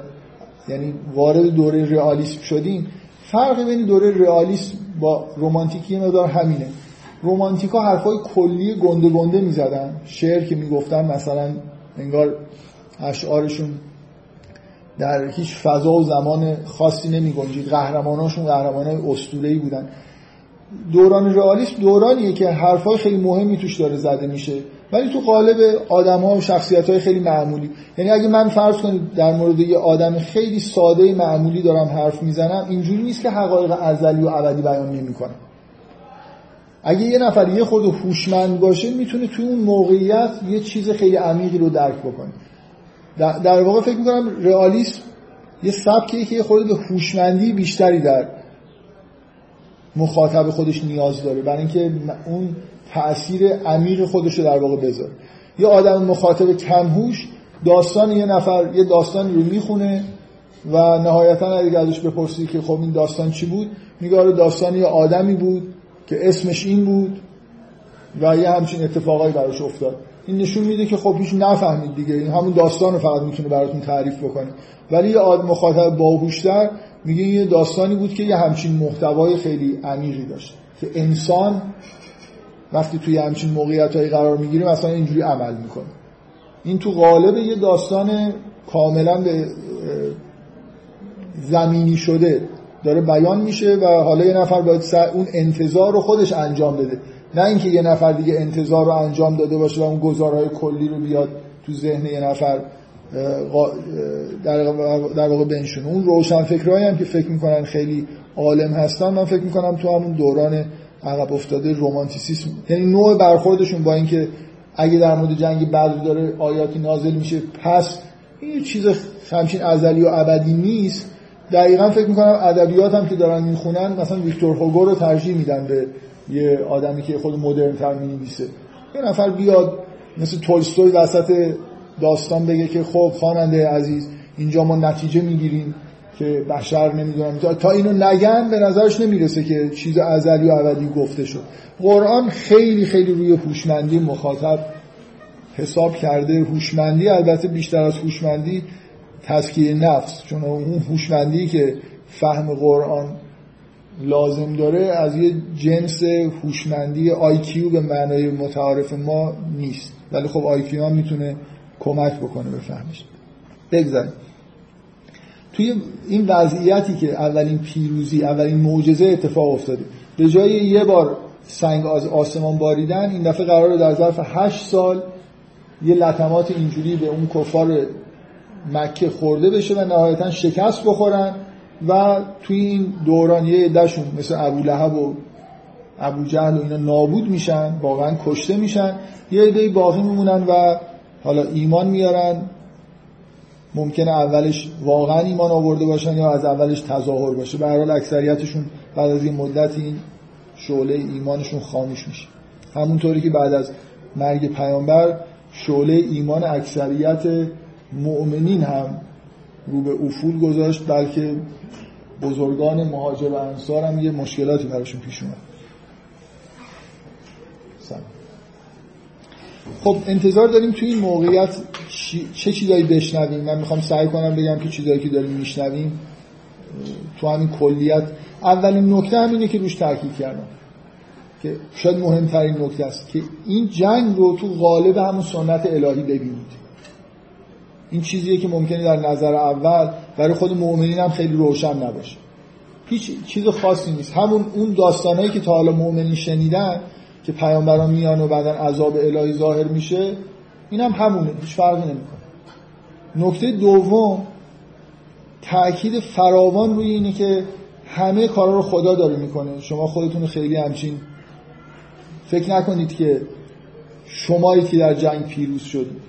یعنی وارد دوره رئالیسم شدیم فرق بین دوره رئالیسم با رومانتیک یه مقدار همینه. رومانتیکا حرفای کلی گنده گنده می‌زدن. شعر که می‌گفتن مثلا انگار اشعارشون در هیچ فضا و زمان خاصی نمی گنجید قهرماناشون قهرمانای اسطوره‌ای بودن. دوران رئالیسم دورانیه که حرفای خیلی مهمی توش داره زده میشه. ولی تو قالب آدم ها و شخصیت های خیلی معمولی. یعنی اگه من فرض کنید در مورد یه آدم خیلی ساده معمولی دارم حرف می‌زنم اینجوری نیست که حقایق ازلی و ابدی بیان نمی‌کنم. اگه یه نفر یه خود هوشمند باشه می‌تونه توی اون موقعیت یه چیز خیلی عمیقی رو درک بکنه. در واقع فکر می‌کنم رئالیسم یه سبکیه که یه خود به هوشمندی بیشتری در مخاطب خودش نیاز داره. برای اینکه اون تأثیر عمیق خودش رو در واقع بذاره. یه آدم مخاطب کمهوش داستان یه نفر یه داستانی رو می‌خونه و نهایتا اگه ازش بپرسی که خب این داستان چی بود میگه آره داستان یه آدمی بود که اسمش این بود و یه همچین اتفاقایی براش افتاد. این نشون میده که خب هیچ نفهمید دیگه. این همون داستان رو فقط می‌تونه براتون تعریف بکنه. ولی یه آدم مخاطب باهوشتر میگه یه داستانی بود که یه همچین محتوای خیلی عمیقی داشت که انسان وقتی توی همچین موقعیت هایی قرار می‌گیره مثلا اینجوری عمل می‌کنه. این تو غالب یه داستان کاملا به زمینی شده داره بیان میشه و حالا یه نفر باید اون انتظار رو خودش انجام بده. نه اینکه یه نفر دیگه انتظار رو انجام داده باشه و اون گزارهای کلی رو بیاد تو ذهن یه نفر در واقع بنشونه. اون روشن فکرهایی هم که فکر می‌کنن خیلی عالم هستن من فکر می‌کنم تو همون دوران عقب افتاده رومانتیسیسم. یعنی نوع برخوردشون با اینکه اگه در مورد جنگ بدر داره آیاتی نازل میشه پس این چیز همچین ازلی و ابدی نیست. دقیقا فکر می‌کنم ادبیات هم که دارن می‌خونن مثلا ویکتور هوگو رو ترجیح میدن به یه آدمی که خود مدرن تر می‌نویسه. یه نفر بیاد مثل تولستوی وسط داستان بگه که خب خواننده عزیز اینجا ما نتیجه می‌گیریم. که بشر نمی‌دونم تا اینو نگن به نظرش نمی‌رسه که چیز ازلی و ابدی گفته شد. قرآن خیلی خیلی روی هوشمندی مخاطب حساب کرده. هوشمندی البته بیشتر از هوشمندی تزکیه نفس چون اون هوشمندی که فهم قرآن لازم داره از یه جنس هوشمندی آیکیو به معنای متعارف ما نیست. ولی خب آیکیو هم می‌تونه کمک بکنه به فهمش. بگذاریم. توی این وضعیتی که اولین پیروزی اولین معجزه اتفاق افتاده. به جای یه بار سنگ از آسمان باریدن این دفعه قراره در ظرف هشت سال یه لطمات اینجوری به اون کفار مکه خورده بشه و نهایتا شکست بخورن و توی این دوران یه عدهشون مثل ابو لهب و ابو جهل و اینا نابود میشن واقعا کشته میشن. یه عده باقی میمونن و حالا ایمان میارن. ممکنه اولش واقعا ایمان آورده باشن یا از اولش تظاهر باشه. به حال اکثریتشون بعد از این مدتی این شعله ایمانشون خاموش میشه. همونطوری که بعد از مرگ پیامبر شعله ایمان اکثریت مؤمنین هم رو به افول گذاشت بلکه بزرگان مهاجر و انصار هم یه مشکلاتی براشون پیش اومد. خب انتظار داریم توی این موقعیت چه چیزایی بشنویم؟ من می‌خوام سعی کنم بگم که چیزایی که داریم میشنویم تو همین کلیت. اولین نکته همینه که روش تاکید کردم که شاید مهمترین نکته است که این جنگ رو تو غالب همون سنت الهی ببینید. این چیزیه که ممکنه در نظر اول برای خود مؤمنین هم خیلی روشن نباشه. هیچ چیز خاصی نیست. همون اون داستانهایی که تا حالا مؤمنین شنیدن که پیامبران میان و بعدا عذاب الهی ظاهر میشه این هم همونه هیچ فرقی نمی‌کنه. نکته دوم تاکید فراوان روی اینه که همه کارا رو خدا داره می‌کنه. شما خودتون خیلی همچین فکر نکنید که شمایی که در جنگ پیروز شدید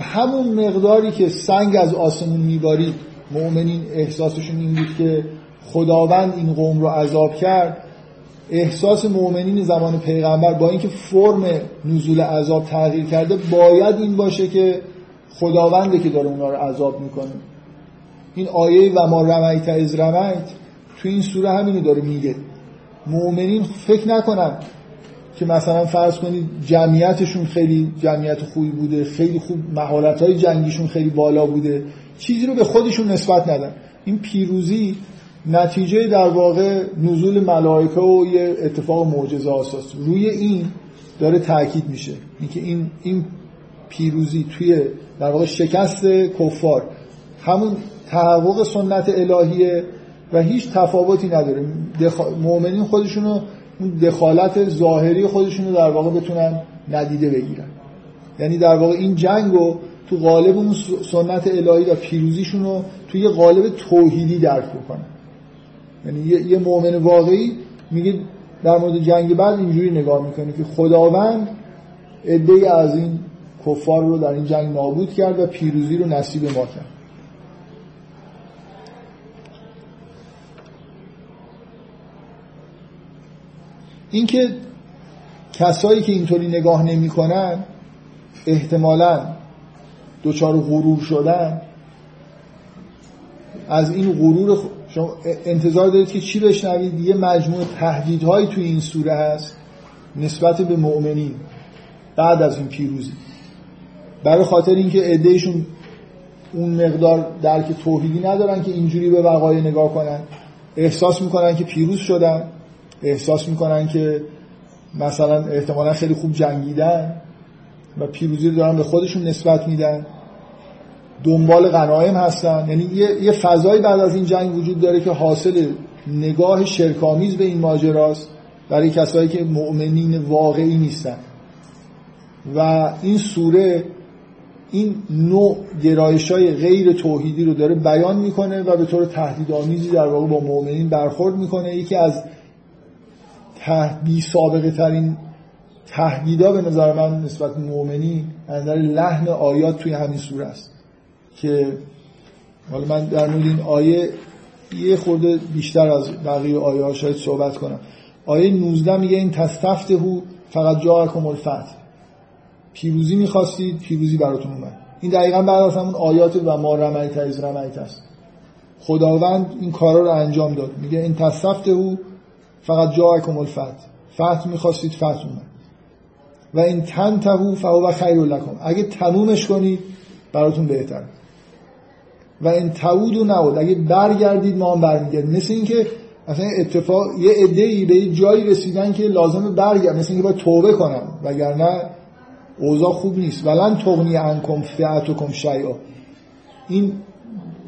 همون مقداری که سنگ از آسمون میبارید مؤمنین احساسشون این بود که خداوند این قوم رو عذاب کرد. احساس مؤمنین زمان پیغمبر با اینکه فرم نزول عذاب تغییر کرده باید این باشه که خداونده که داره اونا رو عذاب می‌کنه. این آیه و ما رمیت از رمیت تو این سوره همینو داره میگه. مؤمنین فکر نکنن که مثلا فرض کنید جمعیتشون خیلی جمعیت خوبی بوده خیلی خوب مهارت جنگیشون خیلی بالا بوده. چیزی رو به خودشون نسبت ندن. این پیروزی نتیجه در واقع نزول ملائکه و یه اتفاق معجزه آساس روی این داره تاکید میشه. اینکه این این پیروزی توی در واقع شکست کفار همون تحقق سنت الهیه و هیچ تفاوتی نداره. مؤمنین خودشونو دخالت ظاهری خودشونو در واقع بتونن ندیده بگیرن. یعنی در واقع این جنگ رو تو قالب اون سنت الهی و پیروزیشون رو توی قالب توحیدی درک بکنن. یعنی یه مؤمن واقعی میگه در مورد جنگ بعد اینجوری نگاه می‌کنه که خداوند عده از این کفار رو در این جنگ نابود کرد و پیروزی رو نصیب ما کرد. اینکه کسایی که اینطوری نگاه نمی‌کنن احتمالا دوچار غرور شدن از این غرور شما انتظار دارید که چی بشنوید؟ یه مجموع تهدیدهایی توی این سوره هست نسبت به مؤمنین بعد از این پیروزی. برای خاطر اینکه عدهشون اون مقدار درک توحیدی ندارن که اینجوری به وقایع نگاه کنن. احساس می‌کنن که پیروز شدن. احساس می‌کنن که مثلا احتمالا خیلی خوب جنگیدن و پیروزی رو دارن به خودشون نسبت میدن. دنبال غنایم هستن. یعنی یه،, فضایی بعد از این جنگ وجود داره که حاصل نگاه شرکامیز به این ماجراست برای کسایی که مؤمنین واقعی نیستن. و این سوره این نوع گرایش های غیر توحیدی رو داره بیان می‌کنه و به طور تهدیدآمیزی در واقع با مؤمنین برخورد می‌کنه. یکی از بی سابقه ترین تهدیدا به نظر من نسبت مؤمنین نظر لحن آیات توی همین سوره است. که حالا من در مورد این آیه یه خورده بیشتر از بقیه آیه ها شاید صحبت کنم. آیه 19 میگه این تستفتهو فقط جاءکم الفتح. پیروزی می‌خواستید پیروزی براتون اومد. این دقیقا بعد از همون آیات و ما رمیت از رمیت است. خداوند این کارا رو انجام داد. میگه این تستفتهو فقط جاءکم الفتح. فتح می‌خواستید فتح اومد. و این تنتهو فهو خیر لکم. اگه تمومش کنید براتون بهتر و این تعود و نعود اگه برگردید ما هم برمیگردیم. مثل اینکه مثلا اتفاق یه ای به یه جایی رسیدن که لازمه برگرد. مثل اینکه باید توبه کنم. وگرنه اوضاع خوب نیست. ولن تغنی انکم فئتکم شیئا. این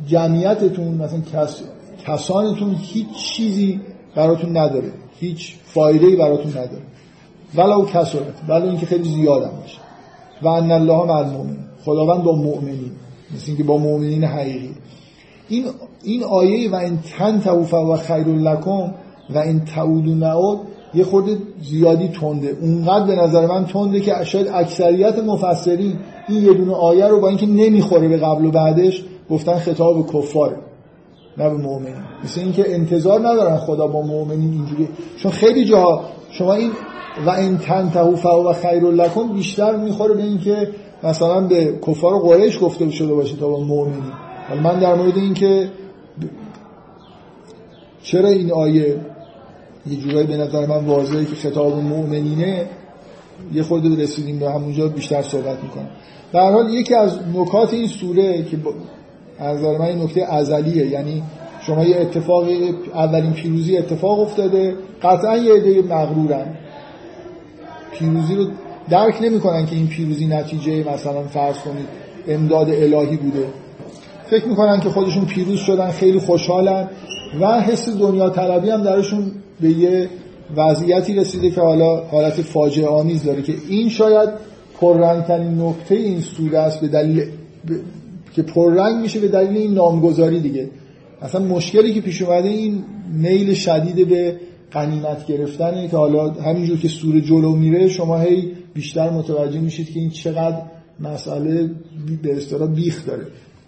جمعیتتون مثلا کس... کسانتون هیچ چیزی براتون نداره. هیچ فایده براتون نداره. ولو کسرت ولو اینکه خیلی زیادم باشه. و ان الله مع خداوند با مؤمنین. مثل اینکه با مؤمنین حقیقی. این این آیه و این تن توفه و خیر لکم و این تعود و نعود یه خورده زیادی تنده. اونقدر به نظر من تنده که شاید اکثریت مفسرین این یه دونه آیه رو با اینکه نمی‌خوره به قبل و بعدش گفتن خطاب کفاره نه به مؤمنین. مثل اینکه انتظار ندارن خدا با مؤمنین اینجوری. چون خیلی جاها شما این و این تنتهو فهو و خیر لکم بیشتر می‌خوره به اینکه مثلا به کفار قریش گفته شده باشه تا با مؤمنین. من در مورد اینکه چرا این آیه یه جورایی به نظر من واضحه که خطاب مؤمنینه یه خود رسیدیم به همونجا بیشتر صحبت می‌کنم. در حال یکی از نکات این سوره که از نظر من این نکته ازلیه یعنی شما یه اتفاق اولین پیروزی اتفاق افتاده قطعا یه عده مغرورن. پیروزی رو درک نمی‌کنن که این پیروزی نتیجه مثلا فرض کنید امداد الهی بوده. فکر می‌کنن که خودشون پیروز شدن خیلی خوشحالن و حس دنیا طلبی هم درشون به یه وضعیتی رسیده که حالا حالت فاجعه آمیز داره که این شاید پررنگترین نکته این سوره است به دلیل که پررنگ میشه به دلیل این نامگذاری دیگه. اصلا مشکلی که پیش اومده این میل شدید به قنیمت گرفتنه که حالا همینجور که سوره جلو میره شما هی بیشتر متوجه میشید که این چقدر مسئله به اصطلاح بیخ داره.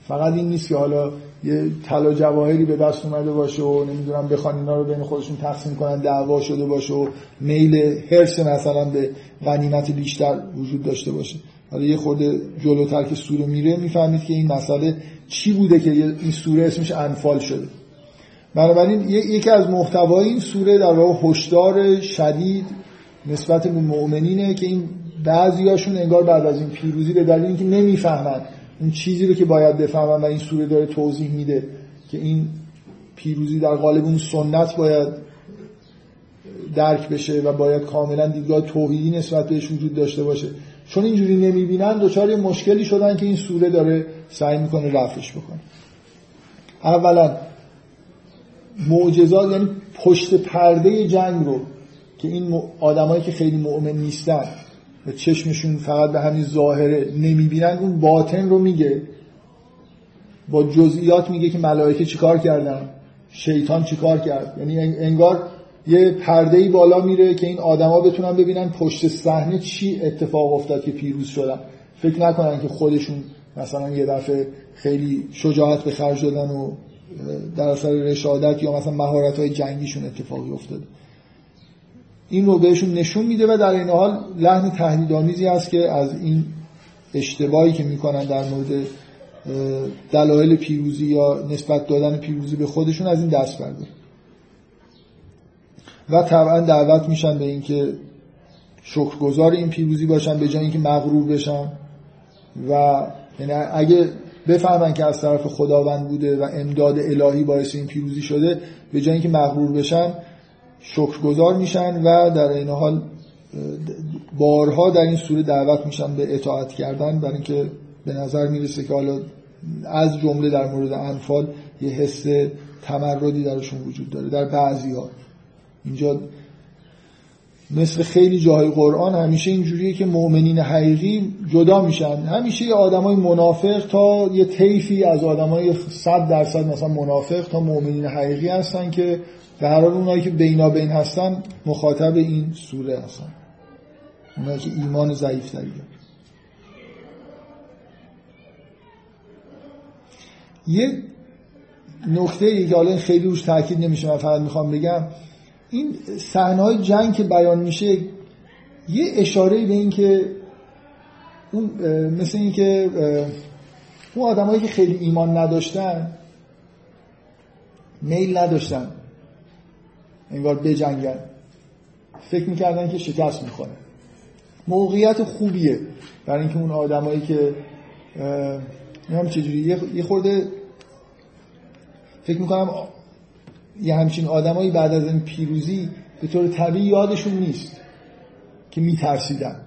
فقط این نیست که حالا یه طلا جواهری به دست اومده باشه و نمی‌دونم بخوان اینا رو بین خودشون تقسیم کنن دعوا شده باشه و میل حرس مثلا به غنیمت بیشتر وجود داشته باشه. حالا یه خورده جلوتر که سوره میره می‌فهمید که این مسئله چی بوده که این سوره اسمش انفال شده. بنابراین یکی از محتوای این سوره در واقع هشدار شدید نسبت به مؤمنینه که این بعضیاشون انگار بعد از این پیروزی به دلیل اینکه نمی‌فهمن اون چیزی رو که باید بفهمن و این سوره داره توضیح میده که این پیروزی در قالب اون سنت باید درک بشه و باید کاملا دیدگاه توحیدی نسبت بهش وجود داشته باشه. چون اینجوری نمی‌بینن دچار مشکلی شدن که این سوره داره سعی می‌کنه رفعش بکنه. اولا معجزات یعنی پشت پرده جنگ رو که این آدمایی که خیلی مؤمن نیستن و چشمشون فقط به همین ظاهره نمی‌بینن اون باطن رو میگه. با جزئیات میگه که ملائکه چیکار کردن؟ شیطان چیکار کرد؟ یعنی انگار یه پرده ای بالا میره که این آدما بتونن ببینن پشت صحنه چی اتفاق افتاد که پیروز شدن. فکر نکنن که خودشون مثلا یه دفعه خیلی شجاعت به خرج دادن و در اثر رشادت یا مثلا مهارت های جنگیشون اتفاقی افتاده. این رو بهشون نشون میده و در این حال لحن تهدیدآمیزی هست که از این اشتباهی که می‌کنن در مورد دلایل پیروزی یا نسبت دادن پیروزی به خودشون از این دست برداره و طبعا دعوت میشن به اینکه شکرگزار این پیروزی باشن به جای اینکه مغرور بشن. و یعنی اگه بفهمن که از طرف خداوند بوده و امداد الهی باعث این پیروزی شده به جای اینکه مغرور بشن شکرگزار میشن و در این حال بارها در این سوره دعوت میشن به اطاعت کردن برای اینکه به نظر می‌رسه که حالا از جمله در مورد انفال یه حس تمردی درشون وجود داره در بعضی ها اینجا مثل خیلی جاهای قرآن همیشه اینجوریه که مؤمنین حقیقی جدا میشن. همیشه یه آدمای منافق تا یه طیفی از آدمای صد درصد مثلا منافق تا مؤمنین حقیقی هستن که به هر حال اونایی که بینا بین هستن مخاطب این سوره هستن. اونایی که ایمان ضعیف دارن. یه نکته ای که حالا خیلی روش تاکید نمیشه من فقط می‌خوام بگم این صحنه جنگ که بیان میشه یه اشاره به این که اون مثل این که اون آدمایی که خیلی ایمان نداشتن میل نداشتن انگار بجنگن. فکر می‌کردن که شکست می‌خوره. موقعیت خوبیه برای اینکه اون آدمایی که نمی‌دونم چجوری یه خورده فکر می‌کنم یه همچین آدمایی بعد از این پیروزی به طور طبیعی یادشون نیست که میترسیدن.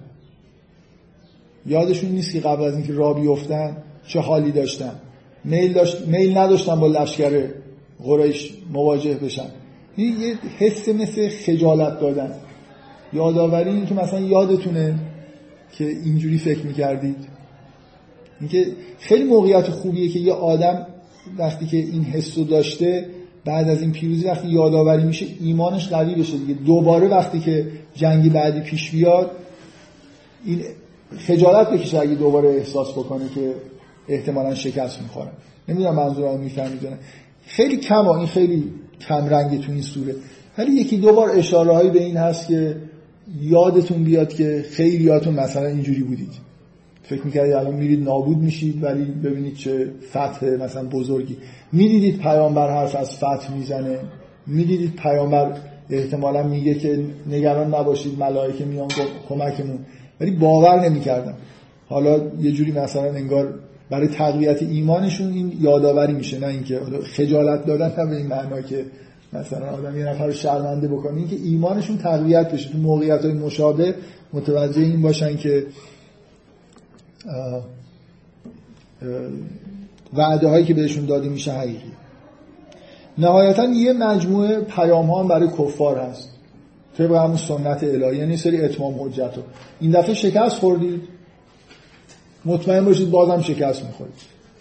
یادشون نیست که قبل از اینکه را بیفتن چه حالی داشتن. میل, داشت، میل نداشتن با لشکر قریش مواجه بشن. یه حس مثل خجالت دادن. یادآوری این که مثلا یادتونه که اینجوری فکر می‌کردید. اینکه خیلی موقعیت خوبیه که یه آدم وقتی که این حس داشته بعد از این پیروزی وقتی یادآوری میشه ایمانش قوی بشه دیگه. دوباره وقتی که جنگی بعدی پیش بیاد این خجالت بکشه اگه دوباره احساس بکنه که احتمالا شکست می‌خوره. نمی‌دونم منظورم می‌فهمید خیلی کم این خیلی کم رنگ تو این سوره. ولی یکی دو بار اشاره هایی به این هست که یادتون بیاد که خیلی یادتون مثلا اینجوری بودید. فکر می‌کردید الان میرید نابود میشید ولی ببینید چه فتح مثلا بزرگی. می‌دیدید پیامبر حرف از فتح می‌زنه؟ می‌دیدید پیامبر احتمالا میگه که نگران نباشید ملائکه میان کمکمون. ولی باور نمی‌کردم. حالا یه جوری مثلا انگار برای تقویت ایمانشون این یادآوری میشه نه اینکه خجالت دادن هم به این معنا که مثلا آدم یه نفر شرمنده بکنه. اینکه ایمانشون تقویت بشه. تو موقعیت های مشابه متوجه این باشن که وعده هایی که بهشون داده میشه حقیقی. نهایتا یه مجموعه پیام ها هم برای کفار هست. طبق همون سنت الهی یعنی سری اتمام حجت این دفعه شکست خوردید. مطمئن باشید بازم شکست می‌خورید.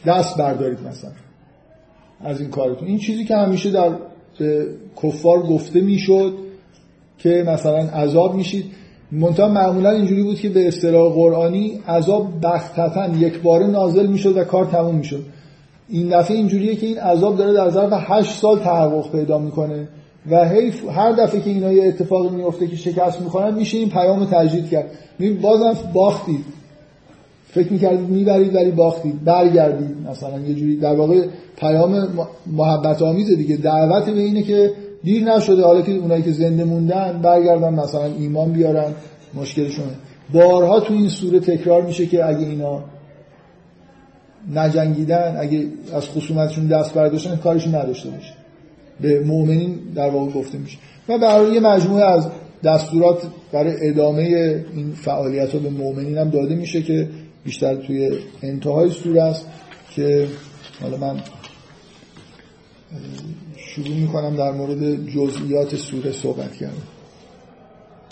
دست بردارید مثلا. از این کارتون. این چیزی که همیشه در کفار گفته می‌شد که مثلا عذاب میشید. منتها معمولا اینجوری بود که به اصطلاح قرآنی عذاب بختتا یک باره نازل می‌شد و کار تموم می‌شد. این دفعه اینجوریه که این عذاب داره در ظرف 8 سال تحقق پیدا می‌کنه و هر دفعه که اینا یه اتفاقی میفته که شکست می‌خورن میشه این پیام تجدید کرد. بازم باختید. فکر می‌کردید می‌برید ولی باختید. برگردید. مثلا یه جوری در واقع پیام محبت آمیزه دیگه. دعوت به اینه که دیر نشده. حالا که اونایی که زنده موندن برگردن مثلا ایمان بیارن. مشکلشونه بارها تو این سوره تکرار میشه که اگه اینا نجنگیدن اگه از خصومتشون دست برداشتن کارشون نداشته باشه. به مؤمنین در واقع گفته میشه. و برای یه مجموعه از دستورات برای ادامه این فعالیت ها به مؤمنین هم داده میشه که بیشتر توی انتهای سوره است که حالا من شروع می‌کنم در مورد جزئیات سوره صحبت کردم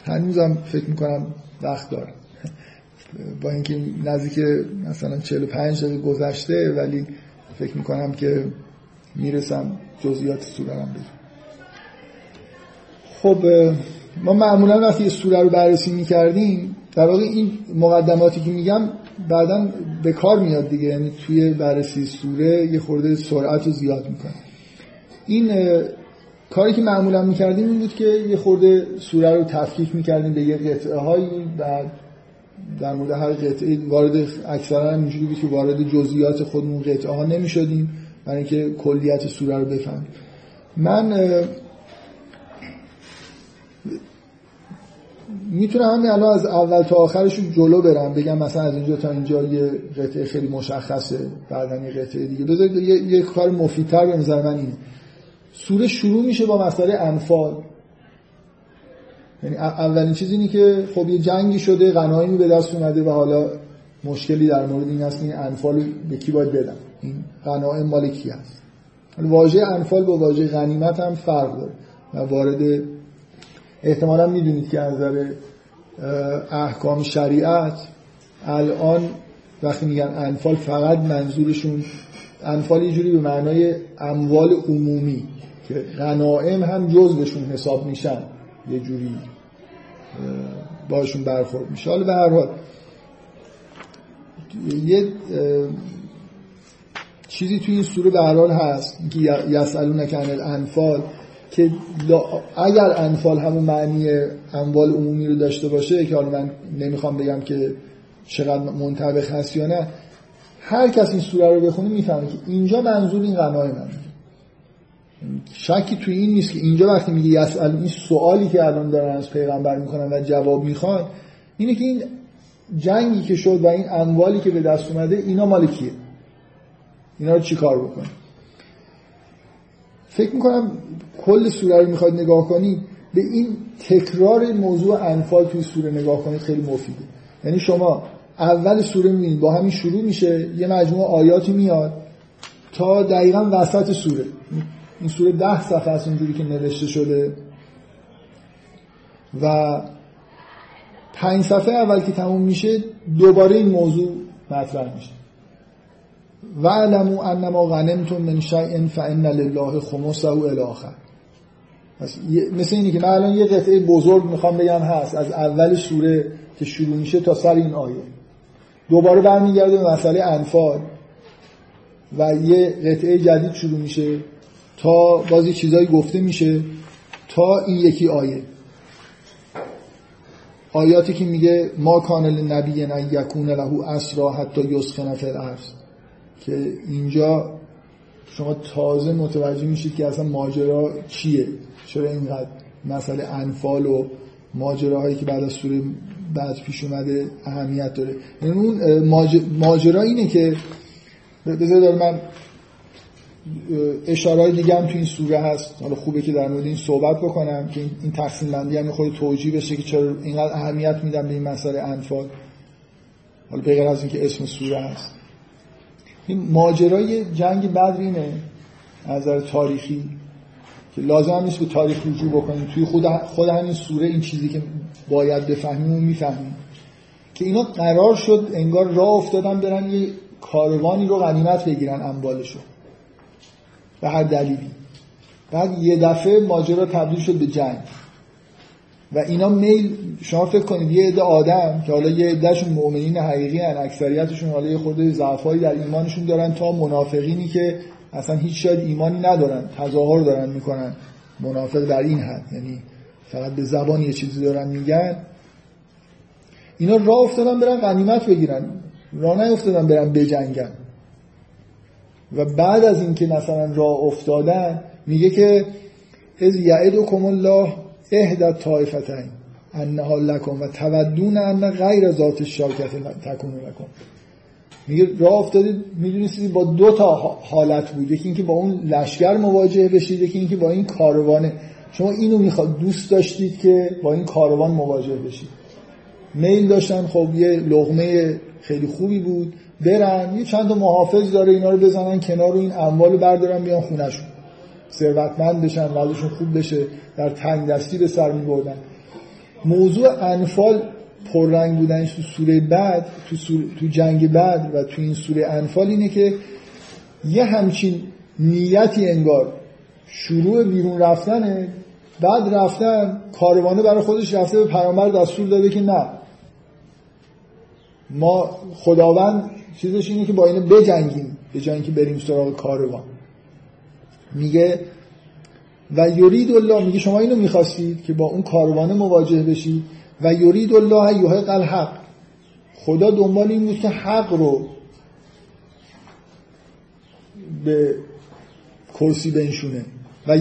هنوزم فکر می‌کنم وقت دارم. با اینکه نزدیک مثلا 45 دقیقه گذشته ولی فکر می‌کنم که می‌رسم جزئیات سوره هم بگم. خب ما معمولا وقتی سوره رو بررسی می‌کردیم در واقع این مقدماتی که میگم بعدا به کار میاد دیگه. یعنی توی بررسی سوره یه خورده سرعت رو زیاد می‌کنه. این کاری که معمولا می‌کردیم این بود که یه خورده سوره رو تفکیک می‌کردیم به یه قطعه هایی و در مورد هر قطعه وارد اکثرا اینجوری بود که وارد جزئیات خودمون قطعه ها نمی‌شدیم برای اینکه کلیت سوره رو بفهمیم. من می‌تونم همین الان از اول تا آخرش جلو برم بگم مثلا از اینجا تا اینجا یه قطعه خیلی مشخصه بعدا یه قطعه دیگه. بذارید یه, یه کار مفیدتر به نظر من اینه. سوره شروع میشه با مسئله انفال. یعنی اولین چیز اینه که خب یه جنگی شده غنایمی به دست اومده و حالا مشکلی در مورد این هست این انفال به کی باید بدم این غنایم مال کی هست؟ واژه انفال با واژه غنیمت هم فرق داره. و وارد احتمالا می‌دونید که از نظر احکام شریعت الان وقتی میگن انفال فقط منظورشون انفال یه جوری به معنای اموال عمومی. که غنائم هم جزوشون حساب میشن. یه جوری باشون برخورد میشه. حالا به هر حال یه چیزی توی این سوره به هر حال هست که الانفال که اگر انفال همون معنی اموال عمومی رو داشته باشه که حالا من نمی‌خوام بگم که چقدر منطبق هست یا نه هر کس این سوره رو بخونه می‌فهمه که اینجا منظور این غنای من شکی توی این نیست که اینجا وقتی میگه یسال این سوالی که الان دارن از پیغمبر می‌کنن و جواب می‌خوان اینه که این جنگی که شد و این اموالی که به دست اومده اینا مال کیه؟ اینا رو چیکار بکنه؟ فکر می‌کنم کل سوره رو می‌خواید نگاه کنید به این تکرار موضوع انفال توی سوره نگاه کنید خیلی مفیده یعنی شما اول سوره می‌بینید با همین شروع میشه یه مجموعه آیاتی میاد تا دقیقا وسط سوره. این سوره ده صفحه است اونجوری که نوشته شده. و پنج صفحه اول که تموم میشه دوباره این موضوع مطرح میشه. و علمو انما غنمتون من شیء فان لله خمسه الی آخر. مثل اینی که من الان یه قطعه بزرگ می‌خوام بگم هست از اول سوره که شروع میشه تا سر این آیه. دوباره برمیگرده به مسئله انفال و یه قطعه جدید شروع میشه. تا بازی چیزایی گفته میشه تا این یکی آیه. آیاتی که میگه ما کانل نبی ان یکون له اسرا حتی یسخن فی الارض. که اینجا شما تازه متوجه میشید که اصلا ماجرا چیه؟ چرا اینقدر مسئله انفال و ماجراهایی که بعد از سوره بعد پیش اومده اهمیت داره؟ یعنی اون ماجرا اینه که بذار من اشاره دیگه هم تو این سوره هست. حالا خوبه که در مورد این صحبت بکنم که این تقسیم بندی هم خود توجیه بشه که چرا اینقدر اهمیت میدم به این مسئله انفال. حالا بغیر از اینکه اسم سوره هست. این ماجرای جنگ بدر اینه از نظر تاریخی که لازم نیست به تاریخ رجوع بکنیم. توی خود, خود همین سوره این چیزی که باید بفهمیم و می‌فهمیم. که اینا قرار شد انگار راه افتادن برن یه کاروانی رو غنیمت بگیرن اموالشو به هر دلیلی. بعد یه دفعه ماجرا تبدیل شد به جنگ. و اینا میل شما فکر کنید یه عده آدم که حالا یه عدهشون مؤمنین حقیقی هن اکثریتشون حالا یه خورده ضعفایی در ایمانشون دارن تا منافقینی که اصلا هیچ شاید ایمانی ندارن تظاهر دارن می‌کنن. منافق در این حد یعنی فقط به زبان یه چیزی دارن میگن. اینا راه افتادن برن غنیمت بگیرن. راه نیفتادن برن بجنگن. و بعد از اینکه مثلا راه افتادن میگه که از یعدکم الله اهد طایفتین انها لکم و تودون ان غیر ذات الشوکت تکون لکم. میگه راه افتادید می‌دونستید با دو تا حالت بود. یکی اینکه با اون لشکر مواجه بشید یکی اینکه با این کاروان. شما اینو می‌خواد دوست داشتید که با این کاروان مواجه بشید. میل داشتن خب یه لغمه خیلی خوبی بود. برن یه چند تا محافظ داره اینا رو بزنن کنار و این اموال بردارن بیان خونهشون. ثروتمند بشن وضعشون خوب بشه در تنگ دستی به سر می بردن موضوع انفال پررنگ بودنش تو سوره بعد تو, تو جنگ بعد و تو این سوره انفال اینه که یه همچین نیتی انگار شروع بیرون رفتنه بعد رفتن کاروانه برای خودش رفته به پیامبر دستور داده که نه. ما خداوند چیزش اینه که با اینو بجنگیم به جای اینکه بریم سراغ کاروان میگه و یرید الله میگه شما اینو می‌خواستید که با اون کاروانه مواجه بشید و یرید الله یحق الحق خدا دنبال این بود که حق رو به کرسی بنشونه. و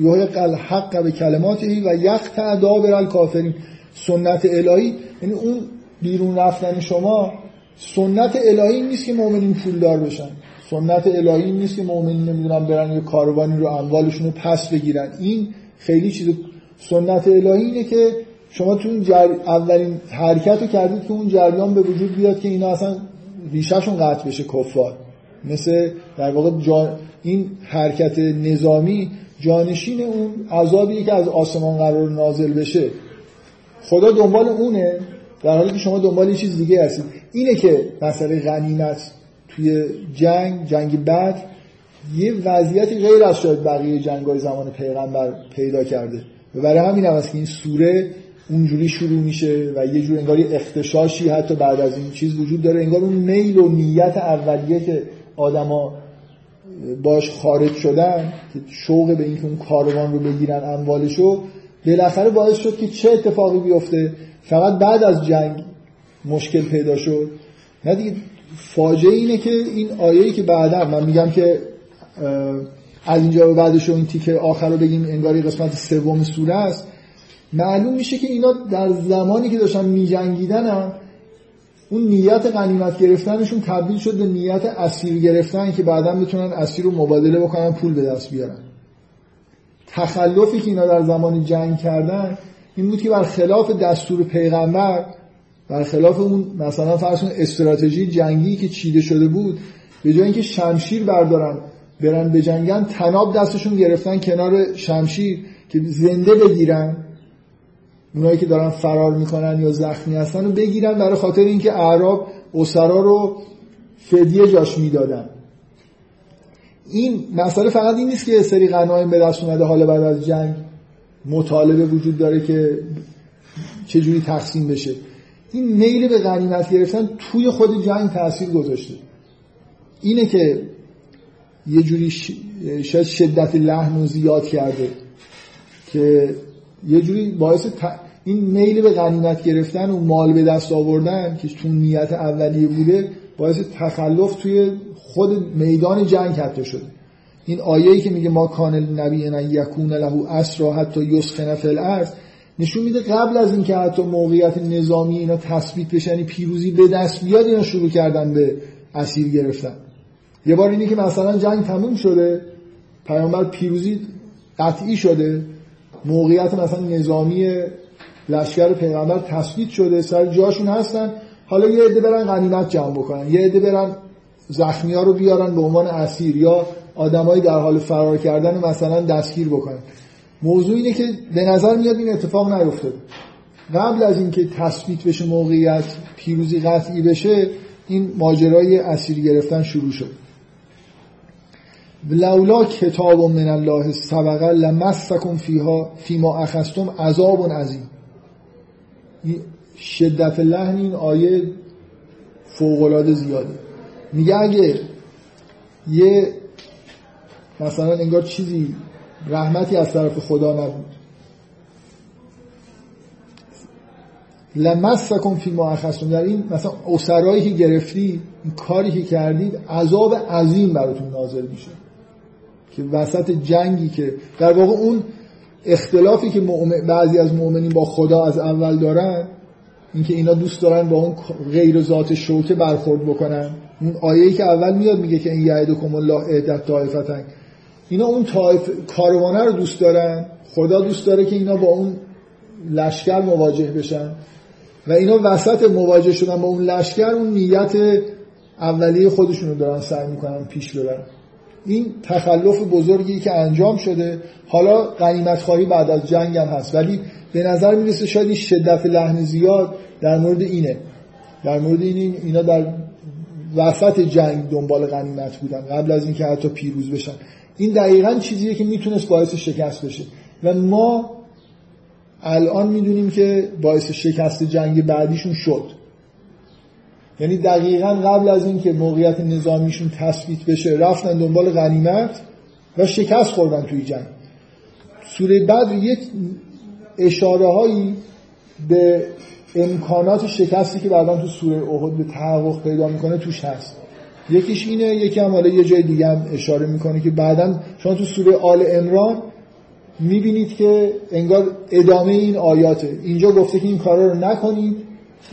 یحق الحق به کلماتی و یقطع دابر الکافرین سنت الهی. یعنی اون بیرون رفتن شما سنت الهی نیست که مؤمنین پولدار بشن. سنت الهی نیست که مؤمنین نمی‌دونم برن یه کاروانی رو اموالشون رو پس بگیرن. این خیلی چیز سنت الهی اینه که شما تو اولین حرکت رو کردید که اون جریان به وجود بیاد که اینا اصلا ریشهشون قطع بشه کفار. مثل در واقع این حرکت نظامی جانشین اون عذابی که از آسمان قرار نازل بشه. خدا دنبال اونه در حالی که شما دنبال یه چیز دیگه هستید. اینه که مسئله غنیمت توی جنگ جنگ بعد یه وضعیتی غیر از شاید بقیه جنگ زمان پیغمبر پیدا کرده. و برای همین هم که این سوره اونجوری شروع میشه و یه جور انگار اختشاشی حتی بعد از این چیز وجود داره انگار اون میل و نیت اولیه که آدما باش خارج شدن که شوق به اینکه اون کاروان رو بگیرن اموالشو بالاخره باعث شد که چه اتفاقی بیفته. فقط بعد از جنگ مشکل پیدا شد. نه دیگه فاجعه اینه که این آیه‌ای که بعدا من میگم که از اینجا به بعدش این تیکه آخر رو بگیم انگاری قسمت سوم سوره است. معلوم میشه که اینا در زمانی که داشتن میجنگیدن هم اون نیت غنیمت گرفتنشون تبدیل شد به نیت اسیر گرفتن که بعدا بتونن اسیر رو مبادله بکنن پول به دست بیارن. تخلفی که اینا در زمان جنگ کردن این بود که بر خلاف دستور پیغمبر بر خلاف اون مثلا فرض استراتژی جنگی که چیده شده بود به جای اینکه شمشیر بردارن برن به جنگن تناب دستشون گرفتن کنار شمشیر که زنده بگیرن. اونایی که دارن فرار می‌کنن یا زخمی هستن رو بگیرن برای خاطر اینکه اعراب اسرا رو فدیه جاش می‌دادن. این مسئله فقط این نیست که سری غنایم به دست اومده حالا بعد از جنگ مطالبه وجود داره که چجوری تقسیم بشه. این میل به غنیمت گرفتن توی خود جنگ تاثیر گذاشته. اینه که یه جوری شاید شدت لحن و زیاد کرده که یه جوری باعث این میل به غنیمت گرفتن و مال به دست آوردن که تو نیت اولیه بوده باعث تخلف توی خود میدان جنگ حتی شده. این آیه‌ای که میگه ما کان نبی ان یکون له اسرا حتی یسخن فی الارض نشون میده قبل از اینکه حتی موقعیت نظامی اینا تثبیت بشن یعنی پیروزی به دست بیاد اینا شروع کردن به اسیر گرفتن. یه بار اینی که مثلا جنگ تموم شده پیامبر پیروزی قطعی شده موقعیت مثلا نظامی لشکر پیغمبر تثبیت شده سر جاشون هستن. حالا یه عده برن غنیمت جمع بکنن یه عده برن زخمی ها رو بیارن به عنوان اسیر یا آدمایی در حال فرار کردن مثلا دستگیر بکنن. موضوع اینه که به نظر میاد این اتفاق نیفتاده قبل از اینکه تثبیت بشه موقعیت پیروزی قطعی بشه این ماجرای اسیر گرفتن شروع شد. لولا کتاب من الله سبق لمسکم فیها فیما اخستم عذاب عظیم. شدت لحن این آیه فوق زیاده. میگه اگه یه مثلا انگار چیزی رحمتی از طرف خدا نبود. لمسکم فی ما اخستم. در این مثلا اسرایی که گرفتی این کاری که کردید عذاب عظیم براتون نازل میشه. که وسط جنگی که در واقع اون اختلافی که بعضی از مؤمنین با خدا از اول دارن اینکه اینا دوست دارن با اون غیر ذات شوکه برخورد بکنن. اون آیه‌ای که اول میاد میگه که این یعدکم الله عدت طائفتن. اینا اون طایف کاروانه رو دوست دارن. خدا دوست داره که اینا با اون لشکر مواجه بشن. و اینا وسط مواجه شدن با اون لشکر اون نیت اولیه خودشون رو دارن سعی می‌کنن پیش ببرن. این تخلف بزرگی که انجام شده حالا قنیمت خواهی بعد از جنگ هم هست. ولی به نظر می‌رسه شاید این شدت لحن زیاد در مورد اینه. در مورد این اینا در وسط جنگ دنبال غنیمت بودن. قبل از اینکه حتی پیروز بشن. این دقیقا چیزیه که می‌تونست باعث شکست بشه. و ما الان می‌دونیم که باعث شکست جنگ بعدیشون شد. یعنی دقیقا قبل از اینکه موقعیت نظامیشون تثبیت بشه رفتن دنبال غنیمت و شکست خوردن توی جنگ. سوره بدر یک اشاره هایی به امکانات شکستی که بعدا تو سوره احد به تحقق پیدا می‌کنه توش هست. یکیش اینه یکی هم حالا یه جای دیگه هم اشاره می‌کنه که بعدا شما تو سوره آل امران می‌بینید که انگار ادامه این آیاته. اینجا گفته که این کارا رو نکنید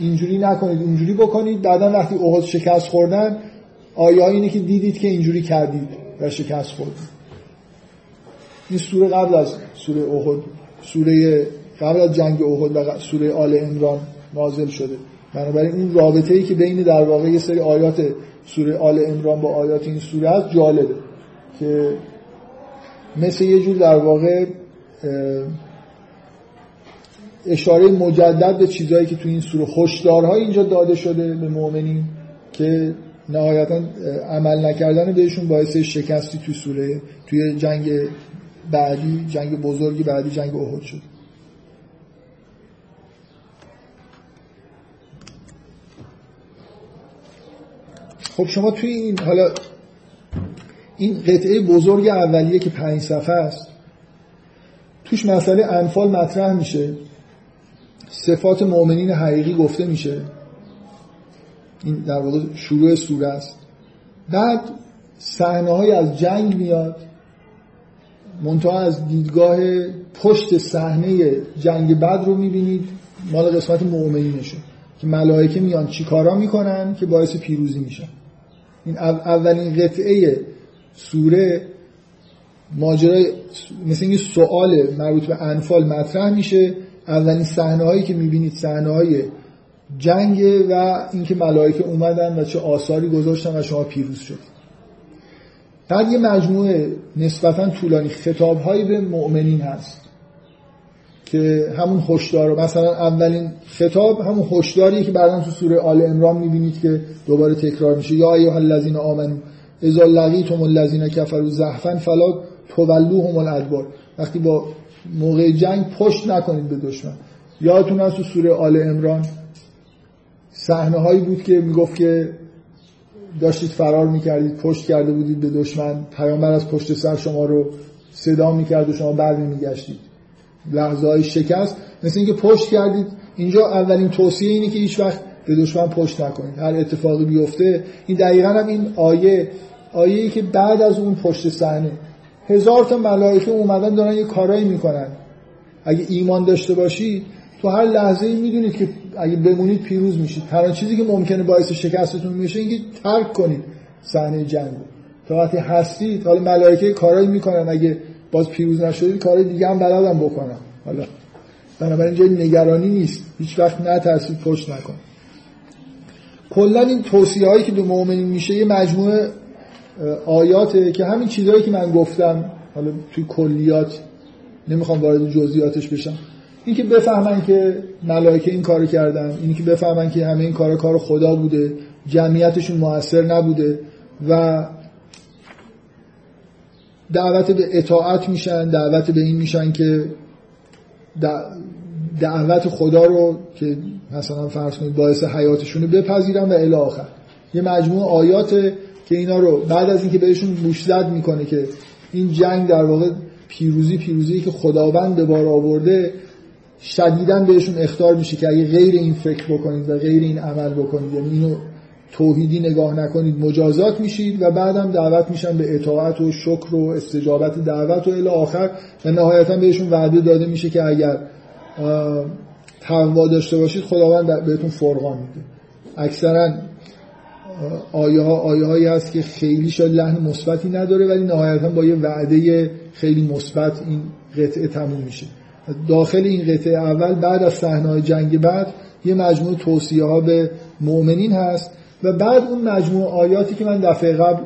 اینجوری نکنید اینجوری بکنید. بعدا وقتی احد شکست خوردن آیه اینه که دیدید که اینجوری کردید و شکست خوردید. این سوره قبل از سوره احد سوره قبل از جنگ احد و سوره آل عمران نازل شده. بنابراین این رابطه ای که بین در واقع یه سری آیات سوره آل عمران با آیات این سوره هست جالبه که مثل یه جور در واقع اشاره مجدد به چیزهایی که تو این سوره هشدارهای اینجا داده شده به مؤمنین که نهایتا عمل نکردن بهشون باعث شکستی توی سوره توی جنگ بعدی جنگ بزرگی بعدی جنگ احد شد. خب شما توی این حالا این قطعه بزرگ اولیه که پنج صفحه است توش مسئله انفال مطرح میشه. صفات مؤمنین حقیقی گفته میشه. این در واقع شروع سوره است. بعد صحنه های از جنگ میاد. منتها از دیدگاه پشت صحنه جنگ بد رو می‌بینید. مال قسمت مؤمنینشون که ملائکه میان چیکارا می‌کنن که باعث پیروزی میشن. این اولین قطعه سوره ماجرای مثل این سوال مربوط به انفال مطرح میشه. اولین صحنه هایی که می‌بینید صحنه های جنگ و اینکه ملائکه اومدن و چه آثاری گذاشتن و شما پیروز شد بعد یه مجموعه نسبتا طولانی خطاب به مؤمنین هست. که همون هشدار مثلا اولین خطاب همون هشداریه که بعدا تو سوره آل عمران می‌بینید که دوباره تکرار میشه. یا ایها الذین آمنو اذا لقیتم الذین کفروا زحفا فلا تولوهم الادبار. وقتی با موقع جنگ پشت نکنید به دشمن. یادتون هست تو سوره آل عمران صحنه هایی بود که می‌گفت که داشتید فرار می‌کردید پشت کرده بودید به دشمن. پیامبر از پشت سر شما رو صدا می‌کرد و شما برمی میگشتید لحظه های شکست مثل اینکه پشت کردید. اینجا اولین توصیه اینه که هیچ وقت به دشمن پشت نکنید. هر اتفاقی بیفته این دقیقا هم این آیه آیه ای که بعد از اون پشت صحنه هزار تا ملائکه اومدن دارن یه کارایی می‌کنن. اگه ایمان داشته باشید تو هر لحظه ای می‌دونید که اگه بمونید پیروز میشید. هر چیزی که ممکنه باعث شکستتون میشه اینکه ترک کنید صحنه جنگ تا وقتی هستید حالا ملائکه کارایی می‌کنن. اگه باز پیروز نشدید کارهای دیگه هم بلدن بکنن حالا بنابراین جای نگرانی نیست. هیچ وقت نترسید پشت نکنید کلا این توصیه هایی که به مؤمنین میشه یه مجموعه آیاته که همین چیزهایی که من گفتم حالا توی کلیات نمی‌خوام وارد جزئیاتش بشم. این که بفهمن که ملائکه این کارو کردن این که بفهمن که همه این کار کار خدا بوده جمعیتشون موثر نبوده و دعوت به اطاعت میشن دعوت به این میشن که دعوت خدا رو که مثلا فرض کنید باعث حیاتشون رو بپذیرن و الی آخر. یه مجموعه آیات که اینا رو بعد از اینکه بهشون گوش زد می‌کنه که این جنگ در واقع پیروزی پیروزی که خداوند به بار آورده شدیدا بهشون اختار میشه که اگه غیر این فکر بکنید و غیر این عمل بکنید یعنی اینو توحیدی نگاه نکنید مجازات میشید و بعدم دعوت میشن به اطاعت و شکر و استجابت دعوت و الی آخر و نهایتا بهشون وعده داده میشه که اگر تقوا داشته باشید خداوند بهتون فرقان میده. اکثرا آیه ها آیه هایی هست که خیلی شاید لحن مثبتی نداره ولی نهایتا با یه وعده خیلی مثبت این قطعه تموم میشه. داخل این قطعه اول بعد از صحنه جنگ بعد یه مجموعه توصیه ها به مؤمنین هست و بعد اون مجموعه آیاتی که من دفعه قبل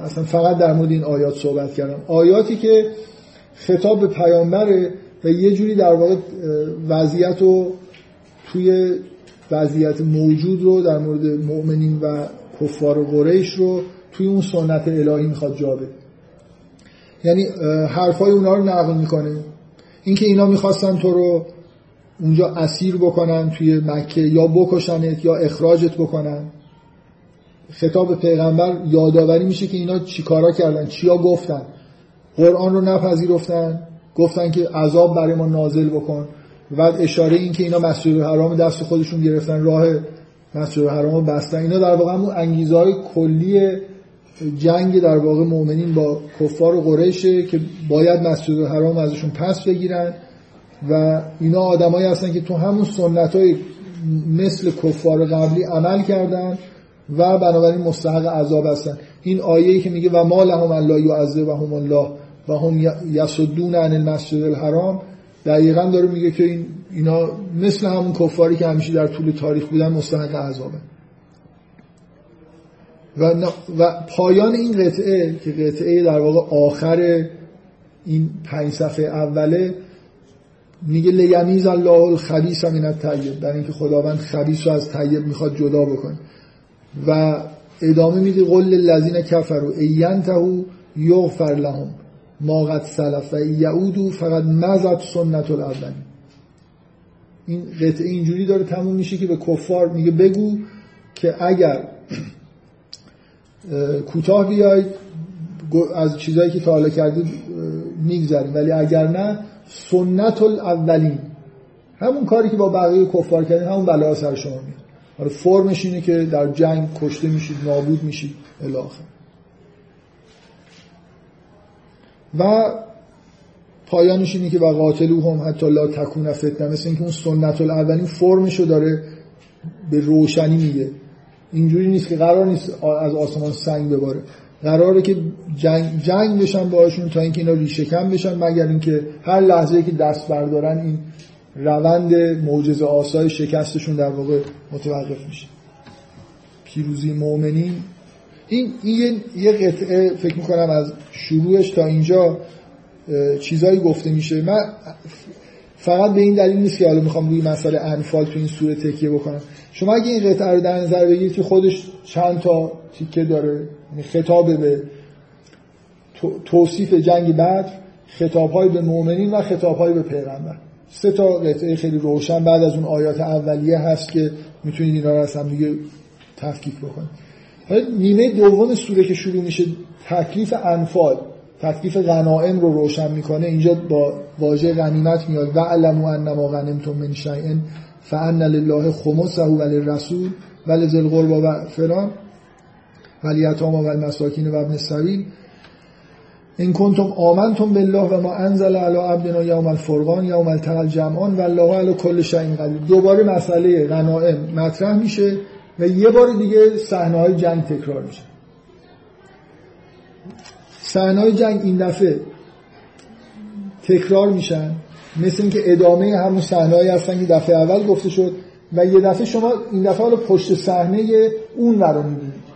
اصلا فقط در مورد این آیات صحبت کردم. آیاتی که خطاب به پیامبره و یه جوری در واقع وضعیت رو توی وضعیت موجود رو در مورد مؤمنین و کفار و قریش رو توی اون سنت الهی می‌خواد جا بده. یعنی حرفای اونا رو نقل می‌کنه. اینکه اینا می‌خواستن تو رو اونجا اسیر بکنن توی مکه یا بکشنت یا اخراجت بکنن. خطاب پیغمبر یادآوری میشه که اینا چیکارا کردن چیا گفتن. قرآن رو نپذیرفتن گفتن که عذاب برای ما نازل بکن. و اشاره این که اینا مسجد حرام دست خودشون گرفتن راه مسجد حرام رو بستن. اینا در واقع همون انگیزه های کلی جنگ در واقع مؤمنین با کفار و قریشه که باید مسجد حرام ازشون پس بگیرن. و اینا آدمایی هستن که تو همون سنت های مثل کفار قبلی عمل کردن و بنابراین مستحق عذاب هستن. این آیه‌ای که میگه و ما لهم الله و هم الله و هم یسدون عن المسجد الحرام دقیقا داره میگه که این اینا مثل همون کفاری که همیشه در طول تاریخ بودن مستحق عذابه و, و پایان این قطعه که قطعه در واقع آخر این پنج صفحه اوله میگه لیمیز الله الخبیث من الطیب. در اینکه خداوند خبیث رو از طیب می‌خواد جدا بکنه. و ادامه میده قل للذین کفروا اینتهوا یغفر لهم ما قد سلف و یعودو فقط مزد سنت الاولین این قطعه اینجوری داره تموم میشه که به کفار میگه بگو که اگر کوتاه بیاید از چیزهایی که تا حالا کردید می‌گذاریم ولی اگر نه سنت الاولین. همون کاری که با بقیه کفار کردیم همون بلا سر شما میاد. حالا فرمش اینه که در جنگ کشته میشید نابود میشید الاخر و پایانش اینه که و قاتلو هم حتی لا تکون فتنه مثل اینکه اون سنت الاولین فرمشو داره به روشنی میگه. اینجوری نیست که قرار نیست از آسمان سنگ بباره. قراره که جنگ, جنگ بشن باشون تا اینکه اینا ریشه کم بشن مگر اینکه هر لحظه که دست بردارن این روند معجزه آسای شکستشون در واقع متوقف میشه. پیروزی مؤمنین این, این یه قطعه فکر می‌کنم از شروعش تا اینجا چیزایی گفته میشه. من فقط به این دلیل نیست که حالا می‌خوام روی مسئله انفال تو این سوره تکیه بکنم. شما اگه این قطعه رو در نظر بگیرید که خودش چند تا تیکه داره یعنی خطاب به توصیف جنگ بعد خطاب های به مؤمنین و خطاب های به پیغمبر. سه تا قطعه خیلی روشن بعد از اون آیات اولیه هست که می‌تونید اینا رو هم دیگه تفکیک بکنید. نیمه دوم سوره که شروع میشه تکلیف انفال. تکلیف غنائم رو روشن می‌کنه. اینجا با واژه غنیمت میاد. و علمو انما غنمتم من شیء فان لله خمسه و للرسول و لذل القربى و فلان ولیتاما و المساکین و ابن السبیل این کنتم آمنتم بالله و ما انزل علی عبدنا یوم الفرقان یوم التقى جمعان و الله علی کل شیء قدیر دوباره مسئله غنائم مطرح میشه و یه بار دیگه صحنه های جنگ تکرار میشه. صحنه های جنگ این دفعه تکرار میشن. مثل اینکه ادامه همون صحنه‌ای هستن که دفعه اول گفته شد و یه دفعه شما این دفعه حالا پشت صحنه اون رو می‌بینید.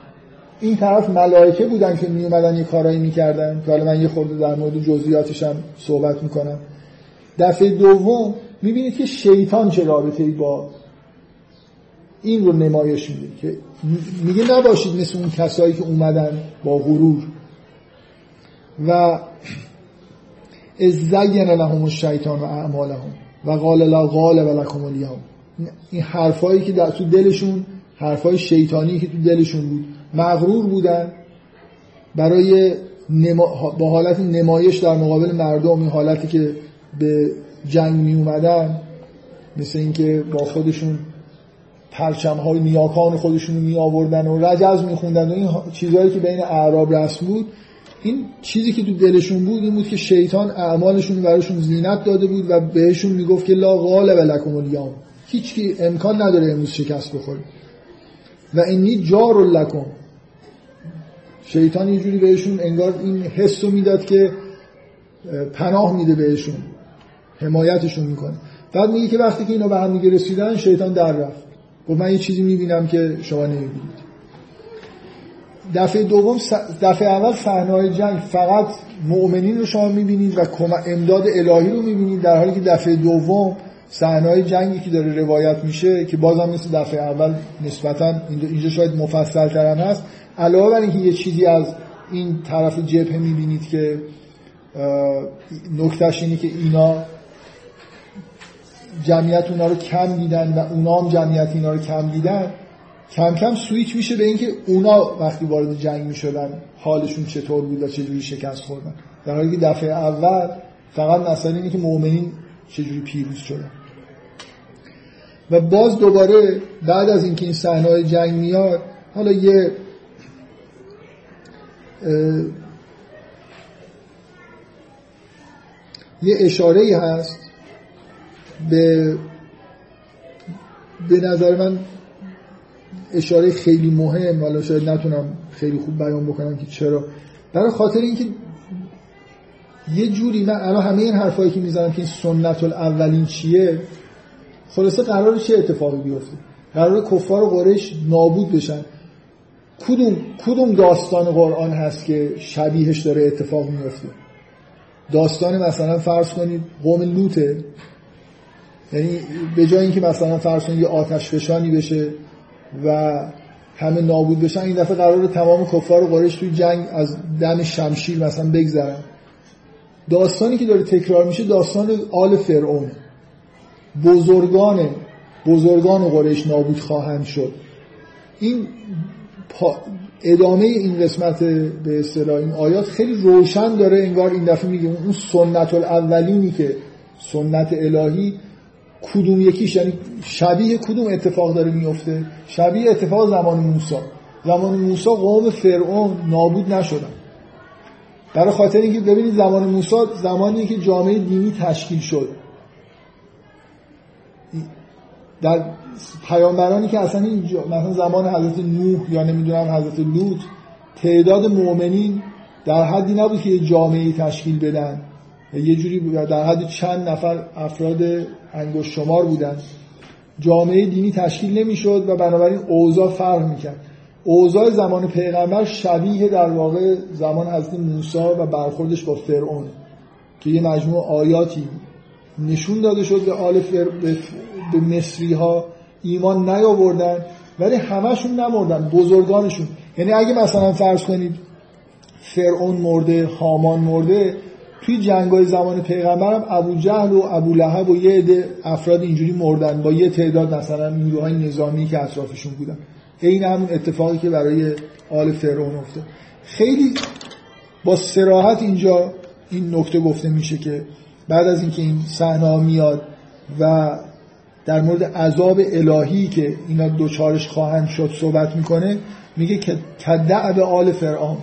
این طرف ملائکه بودن که می اومدن یه کارایی می‌کردن. که حالا من یه خورده در مورد جزئیاتش هم صحبت می‌کنم. دفعه دوم می‌بینید که شیطان چه رابطه ای با این رو نمایش میده که میگه نباشید مثل اون کسایی که اومدن با غرور. و از زین لهم الشیطان و اعمالهم و قال لا غالب لكم اليوم. این حرفایی که در تو دلشون حرفای شیطانی که تو دلشون بود مغرور بودن برای نما... با حالت نمایش در مقابل مردم این حالتی که به جنگ می اومدن مثل اینکه با خودشون پرچم های نیاکان خودشون می آوردن و رجز می خوندن و این چیزهایی که بین اعراب رسم بود این چیزی که تو دلشون بود این بود که شیطان اعمالشون براشون زینت داده بود و بهشون می‌گفت که لا غالب لکم الیوم هیچ کی امکان نداره امروز شکست بخوره و اینی جار لکم. شیطان یه جوری بهشون انگار این حس رو می‌داد که پناه میده بهشون. حمایتشون می‌کنه. بعد میگه که وقتی که اینا به هم دیگه رسیدن شیطان در رفت. گفت من یه چیزی می‌بینم که شما نمی‌بینید. دفعه دوم دفعه اول صحنه جنگ فقط مؤمنین رو شما می‌بینید و امداد الهی رو می‌بینید در حالی که دفعه دوم صحنه جنگی که داره روایت میشه که بازم مثل دفعه اول نسبتا اینجا شاید مفصل ترم هست. علاوه بر اینکه یه چیزی از این طرف جبهه می‌بینید که نکتهش اینه که اینا جمعیت اونا رو کم دیدن و اونا هم جمعیت اینا رو کم دیدن. کم کم سویچ میشه به اینکه اونا وقتی وارد جنگ می‌شدن حالشون چطور بود و چجوری شکست خوردن. در حالی که دفعه اول فقط مسئله اینه که مؤمنین چجوری پیروز شدن. و باز دوباره بعد از اینکه این صحنه جنگ میاد حالا یه یه اشاره هست به به نظر من اشاره خیلی مهم حالا شاید نتونم خیلی خوب بیان بکنم که چرا. برای خاطر اینکه یه جوری من الان همه این حرفایی که می‌زنم که این سنت الاولین چیه خلاصه قرار چه اتفاقی بیفته؟ قرار کفار قریش نابود بشن. کدوم کدوم داستان قرآن هست که شبیهش داره اتفاق میفته داستان مثلا فرض کنید قوم لوته یعنی به جای اینکه مثلا فرض کنید یه آتش فشانی بشه و همه نابود بشن این دفعه قرار تمام کفار و قریش توی جنگ از دم شمشیر مثلا بگذرن. داستانی که داره تکرار میشه داستان آل فرعون. بزرگان بزرگان قریش نابود خواهند شد. این ادامه این قسمت به اصطلاح این آیات خیلی روشن داره انگار این دفعه میگه اون سنت الاولینی که سنت الهی کدوم یکیش یعنی شبیه کدوم اتفاق داره میفته شبیه اتفاق زمان موسی. زمان موسی قوم فرعون نابود نشدن. برای خاطر اینکه ببینید زمان موسی زمانی که جامعه دینی تشکیل شد. در پیامبرانی که اصلا اینجا مثلا زمان حضرت نوح یا نمی‌دونم حضرت لوط تعداد مؤمنین در حدی نبود که یه جامعه تشکیل بدن. یه جوری در حد چند نفر افراد انگشت شمار بودن. جامعه دینی تشکیل نمی‌شد و بنابراین اوضاع فرق می‌کرد. اوضاع زمان پیغمبر شبیه در واقع زمان حضرت موسی و برخوردش با فرعون که یه مجموع آیاتی نشون داده شد به آل فر... به مصری ها ایمان نیاوردن ولی همشون نمردن بزرگانشون. یعنی اگه مثلا فرض کنید فرعون مرده هامان مرده توی جنگای زمان پیغمبرم ابو جهل و ابو لهب و یه عده افراد اینجوری مردن با یه تعداد مثلا نیروهای نظامی که اطرافشون بودن. این همون اتفاقی که برای آل فرعون افتاد. خیلی با سراحت اینجا این نکته گفته میشه که بعد از اینکه این صحنه میاد و در مورد عذاب الهی که اینا دوچارش خواهند شد صحبت می‌کنه میگه که به آل فرعون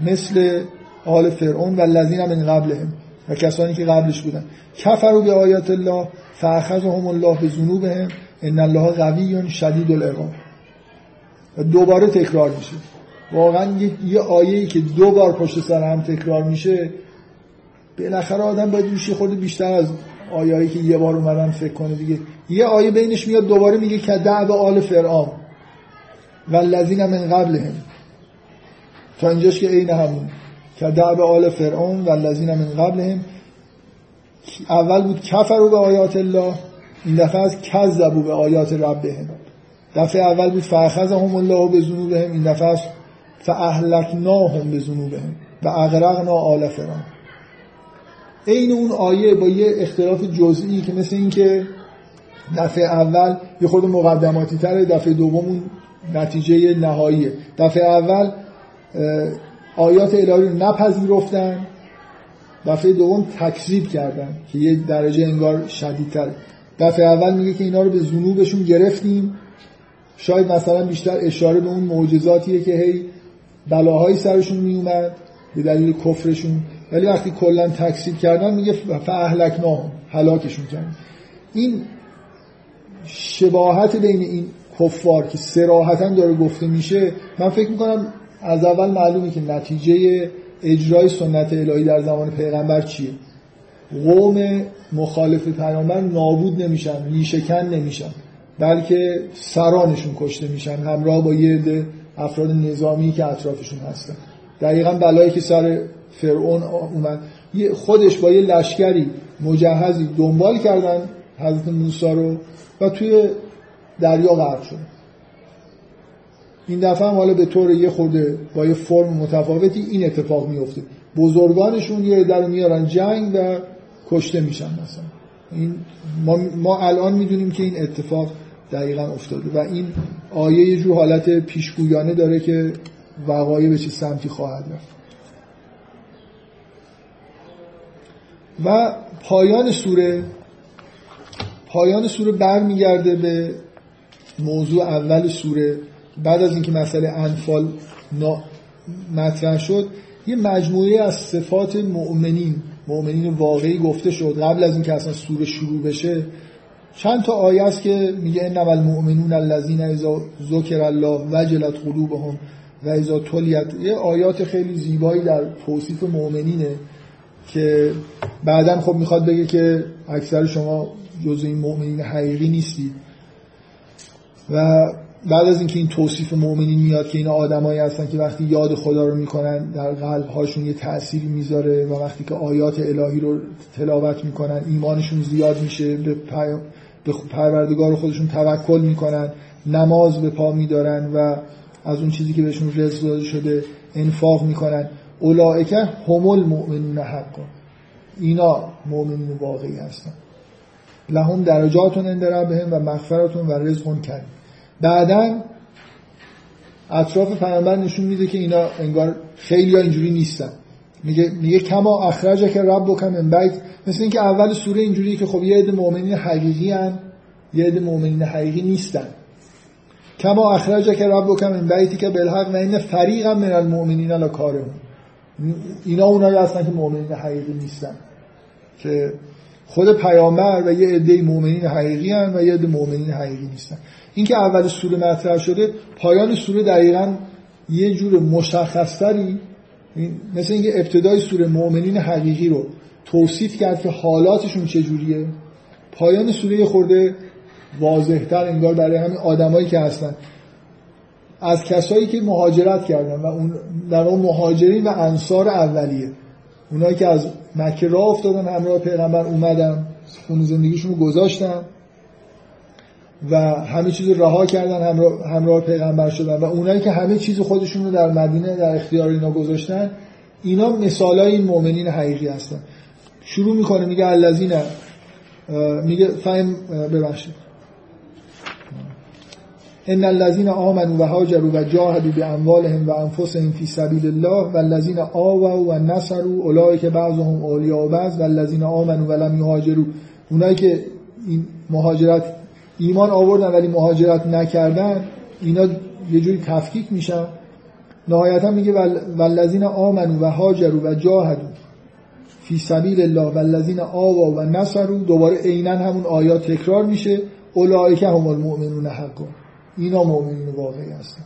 مثل آل فرعون و لذین من قبلهم و کسانی که قبلش بودن. کفروا به آیات الله فاخذهم الله به ذنوبهم ان الله قوی شدید العقاب. دوباره تکرار میشه. واقعا یه آیه که دو بار پشت سر هم تکرار میشه بالاخره آدم باید روش خود بیشتر از آیایی که یه بار اومدن فکر کنه دیگه. یه آیه بینش میاد دوباره میگه که دعو آل فرعون و لذین من قبلهم. تا اینجاش که عین همون. که دعو آل فرعون و لذین من قبلهم. اول بود کفرو به آیات الله این دفعه از کذبو به آیات ربهم. دفعه اول بود فاخذهم الله به ذنوبهم این دفعه است فاهلکناهم به ذنوبهم و اغرقنا آل فرعون. عین اون آیه با یه اختلاف جزئی که مثل اینکه دفعه اول یه خود مقدماتی تره دفعه دوم نتیجه نهاییه. دفعه اول آیات الهی رو نپذیرفتن. دفعه دوم تکذیب کردن که یه درجه انگار شدیدتر. دفعه اول میگه که اینا رو به ذنوبشون گرفتیم. شاید مثلا بیشتر اشاره به اون معجزاتیه که هی بلاهایی سرشون میومد به دلیل کفرشون. ولی وقتی کلا تکسیب کردن میگه فاهلکنا هلاکشون کردن. این شباهت بین این کفار که سراحتا داره گفته میشه من فکر می‌کنم از اول معلومه که نتیجه اجرای سنت الهی در زمان پیغمبر چیه. قوم مخالف پیامبر نابود نمیشن لیشکن نمیشن بلکه سرانشون کشته میشن همراه با یه افراد نظامی که اطرافشون هستن. دقیقا بلایی که سر فرعون اومد. خودش با یه لشکری مجهزی دنبال کردن حضرت موسی رو و توی دریا غرق شد. این دفعه هم حالا به طور یه خورده با یه فرم متفاوتی این اتفاق میفته. بزرگانشون یه در میارن جنگ و کشته میشن مثلا. این ما, ما الان می‌دونیم که این اتفاق دقیقا افتاده و این آیه یه جور حالت پیشگویانه داره که وقایع به چه سمتی خواهد رفت. و پایان سوره پایان سوره برمیگرده به موضوع اول سوره بعد از اینکه مسئله انفال مطرح شد یه مجموعه از صفات مؤمنین مؤمنین واقعی گفته شد. قبل از اینکه اصلا سوره شروع بشه چند تا آیه است که میگه انما المؤمنون الذين اذا ذکر الله وجلت قلوبهم و اذا تلیت. یه آیات خیلی زیبایی در توصیف مؤمنینه که بعدا خب می‌خواد بگه که اکثر شما جزء این مؤمنین حقیقی نیستید. و بعد از اینکه این توصیف مؤمنین میاد که اینا آدمایی هستن که وقتی یاد خدا رو می‌کنن در قلب هاشون یه تأثیری می‌ذاره و وقتی که آیات الهی رو تلاوت می‌کنن ایمانشون زیاد میشه به, به پروردگار خودشون توکل می‌کنن نماز به پا میدارن و از اون چیزی که بهشون رزق داده شده انفاق می‌کنن. اولائکه هم المؤمنون حقا. اینا مؤمنین واقعی هستن. لهم درجاتون عند ربهم و مغفرتون و رزقون کرد بعدا اطراف پیامبر نشون میده که اینا انگار خیلی ها اینجوری نیستن. میگه میگه کما اخرج که رب بکن من مثل اینکه اول سوره اینجوریه که خب یه عده مؤمنین حقیقی هن یه عده مؤمنین حقیقی نیستن. کما اخرج که رب بکن من که بالحق و این فریقا من المؤمنین لا کارمون اینا اونایی هستن که مؤمنین حقیقی نیستن. که خود پیامبر و یه عده مؤمنین حقیقی هن و یه عده مؤمنین حقیقی نیستن. اینکه اول سوره مطرح شده پایان سوره دقیقا یه جور مشخصتری مثل اینکه ابتدای سوره مؤمنین حقیقی رو توصیف کرد که حالاتشون چجوریه پایان سوره خورده واضحتر انگار برای همین آدمایی که هستن. از کسایی که مهاجرت کردن و اون در اون مهاجرین و انصار اولیه. اونایی که از مکه راه افتادن همراه پیغمبر اومدن خون زندگیشون رو گذاشتن و همه چیز رها کردن همراه, همراه پیغمبر شدن و اونایی که همه چیز خودشون رو در مدینه در اختیار اینا گذاشتن اینا مثال های این مؤمنین حقیقی هستن. شروع می‌کنه میگه الذین میگه فهم ببخشید. ان الذين آمنوا و هاجروا و جاهدوا باموالهم و انفسهم فی سبیل الله والذین آووا و نصروا اولئک بعضهم اولیاء بعض و لم یهاجروا. اونایی که این مهاجرت ایمان آوردن ولی مهاجرت نکردن اینا یه جوری تفکیک میشن. نهایتا میگه والذین آمنوا و هاجروا و جاهدوا فی سبیل الله والذین آوا و نصروا. دوباره عینا همون آیات تکرار میشه. اولئک هم المؤمنون حقا. اینا مؤمنین واقعی هستن.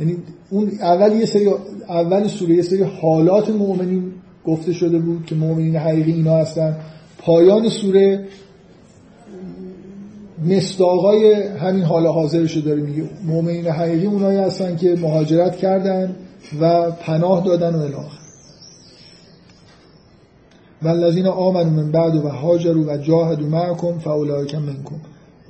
یعنی اون اول یه سری اول سوره یه سری حالات مؤمنین گفته شده بود که مؤمنین حقیقی اینا هستن. پایان سوره مستاقای همین حال حاضرشو داره میگه. مؤمنین حقیقی اونایی هستن که مهاجرت کردن و پناه دادن و الاخر والذین آمنوا من بعد و هاجروا و جاهدوا معکم فاولئک منکم.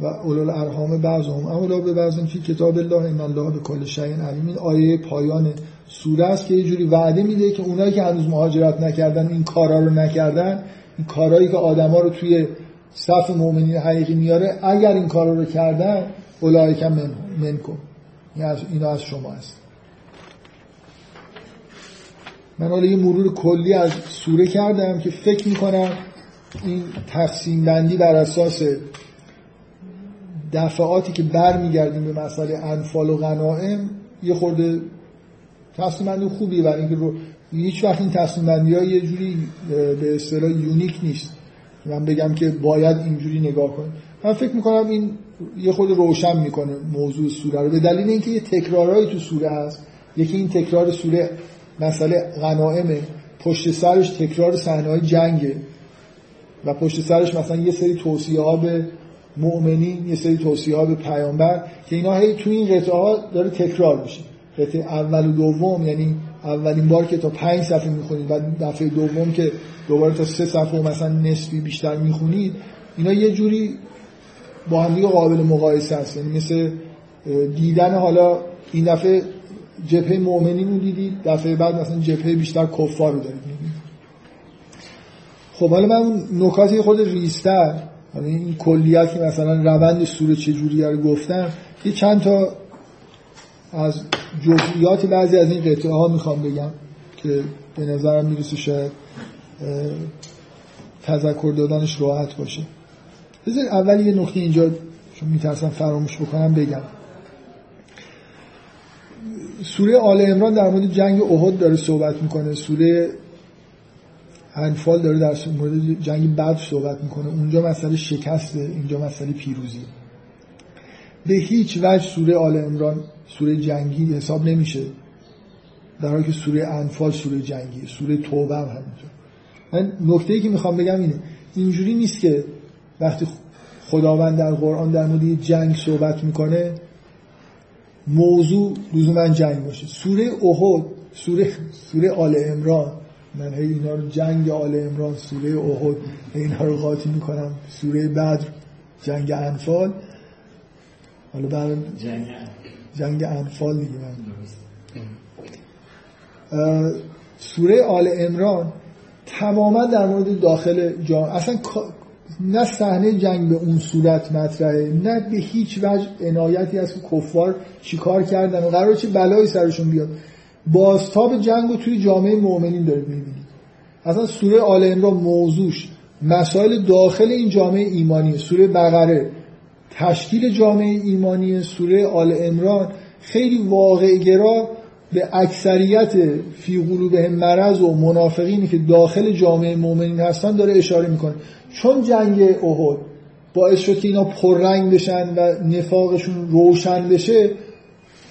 و اولو الارحام بعضهم اولا به بعض که کتاب الله ان الله به کل شیء علیم. این آیه پایان سوره است که یه جوری وعده میده که اونایی که هنوز مهاجرت نکردن این کارا رو نکردن این کارهایی که آدما رو توی صف مؤمنین حقیقی میاره اگر این کارا رو کردن اولئک من منکم. اینا از شما است. من حالا یه مرور کلی از سوره کردم که فکر می‌کنم این تقسیم بندی بر اساس دفعاتی که بر میگردیم به مسئله انفال و غنائم یه خورده تصمیم بندی خوبیه برای اینکه رو هیچ وقت این تصمیم بندی ها یه جوری به اصطلاح یونیک نیست. من بگم که باید اینجوری نگاه کنیم. من فکر می‌کنم این یه خود روشن می‌کنه موضوع سوره رو به دلیل اینکه یه تکرارهایی تو سوره هست. یکی این تکرار سوره مسئله غنائمه. پشت سرش تکرار صحنه های جنگه و پشت سرش مثلا یه سری توصیه ها به مؤمنین یه سری توصیه ها به پیامبر که اینا هی توی این قطعه ها داره تکرار میشه. قطعه اول و دوم یعنی اولین بار که تا پنج صفحه می‌خونید و دفعه دوم که دوباره تا سه صفحه مثلا نصفی بیشتر می‌خونید اینا یه جوری با هم قابل مقایسه هست. یعنی مثل دیدن حالا این دفعه جبهه مؤمنین رو دیدید دفعه بعد مثلا جبهه بیشتر کفار رو دارید خب حالا من نکاتی خود ریستر این کلیت که مثلا روند سوره چجوری رو گفتم یه چند تا از جزئیات بعضی از این قطعه ها می‌خوام بگم که به نظرم می‌رسه شاید تذکر دادنش راحت باشه. بذار اول یه نقطه اینجا چون میترسم فراموش بکنم بگم. سوره آل امران در مورد جنگ احد داره صحبت می‌کنه. سوره انفال داره در مورد جنگ بدر صحبت می‌کنه. اونجا مسئله شکسته اینجا مسئله پیروزی. به هیچ وجه سوره آل امران سوره جنگی حساب نمیشه. در حالی که سوره انفال سوره جنگی سوره توبه هم همینطور من نکته ای که می‌خوام بگم اینه اینجوری نیست که وقتی خداوند در قرآن در مورد جنگ صحبت می‌کنه موضوع لزوما جنگ باشه. سوره احد سوره سوره آل عمران من هی اینا رو جنگ آل عمران سوره احد اینا رو قاطی می‌کنم سوره بدر جنگ انفال. حالا بعد جنگ جنگ انفال دیگه. من سوره آل عمران تماما در مورد داخل جان اصلا نه صحنه جنگ به اون صورت مطرحه نه به هیچ وجه عنایتی که کفار چیکار کردن و قرار چه بلایی سرشون بیاد. بازتاب جنگ رو توی جامعه مؤمنین دارید می‌بینید. اصلا سوره آل عمران موضوعش مسائل داخل این جامعه ایمانی سوره بقره تشکیل جامعه ایمانی سوره آل عمران خیلی واقع گرا به اکثریت فی قلوبهم مرض و منافقینی که داخل جامعه مؤمنین هستن داره اشاره می‌کنه. چون جنگ احد باعث شد که اینا پررنگ بشن و نفاقشون روشن بشه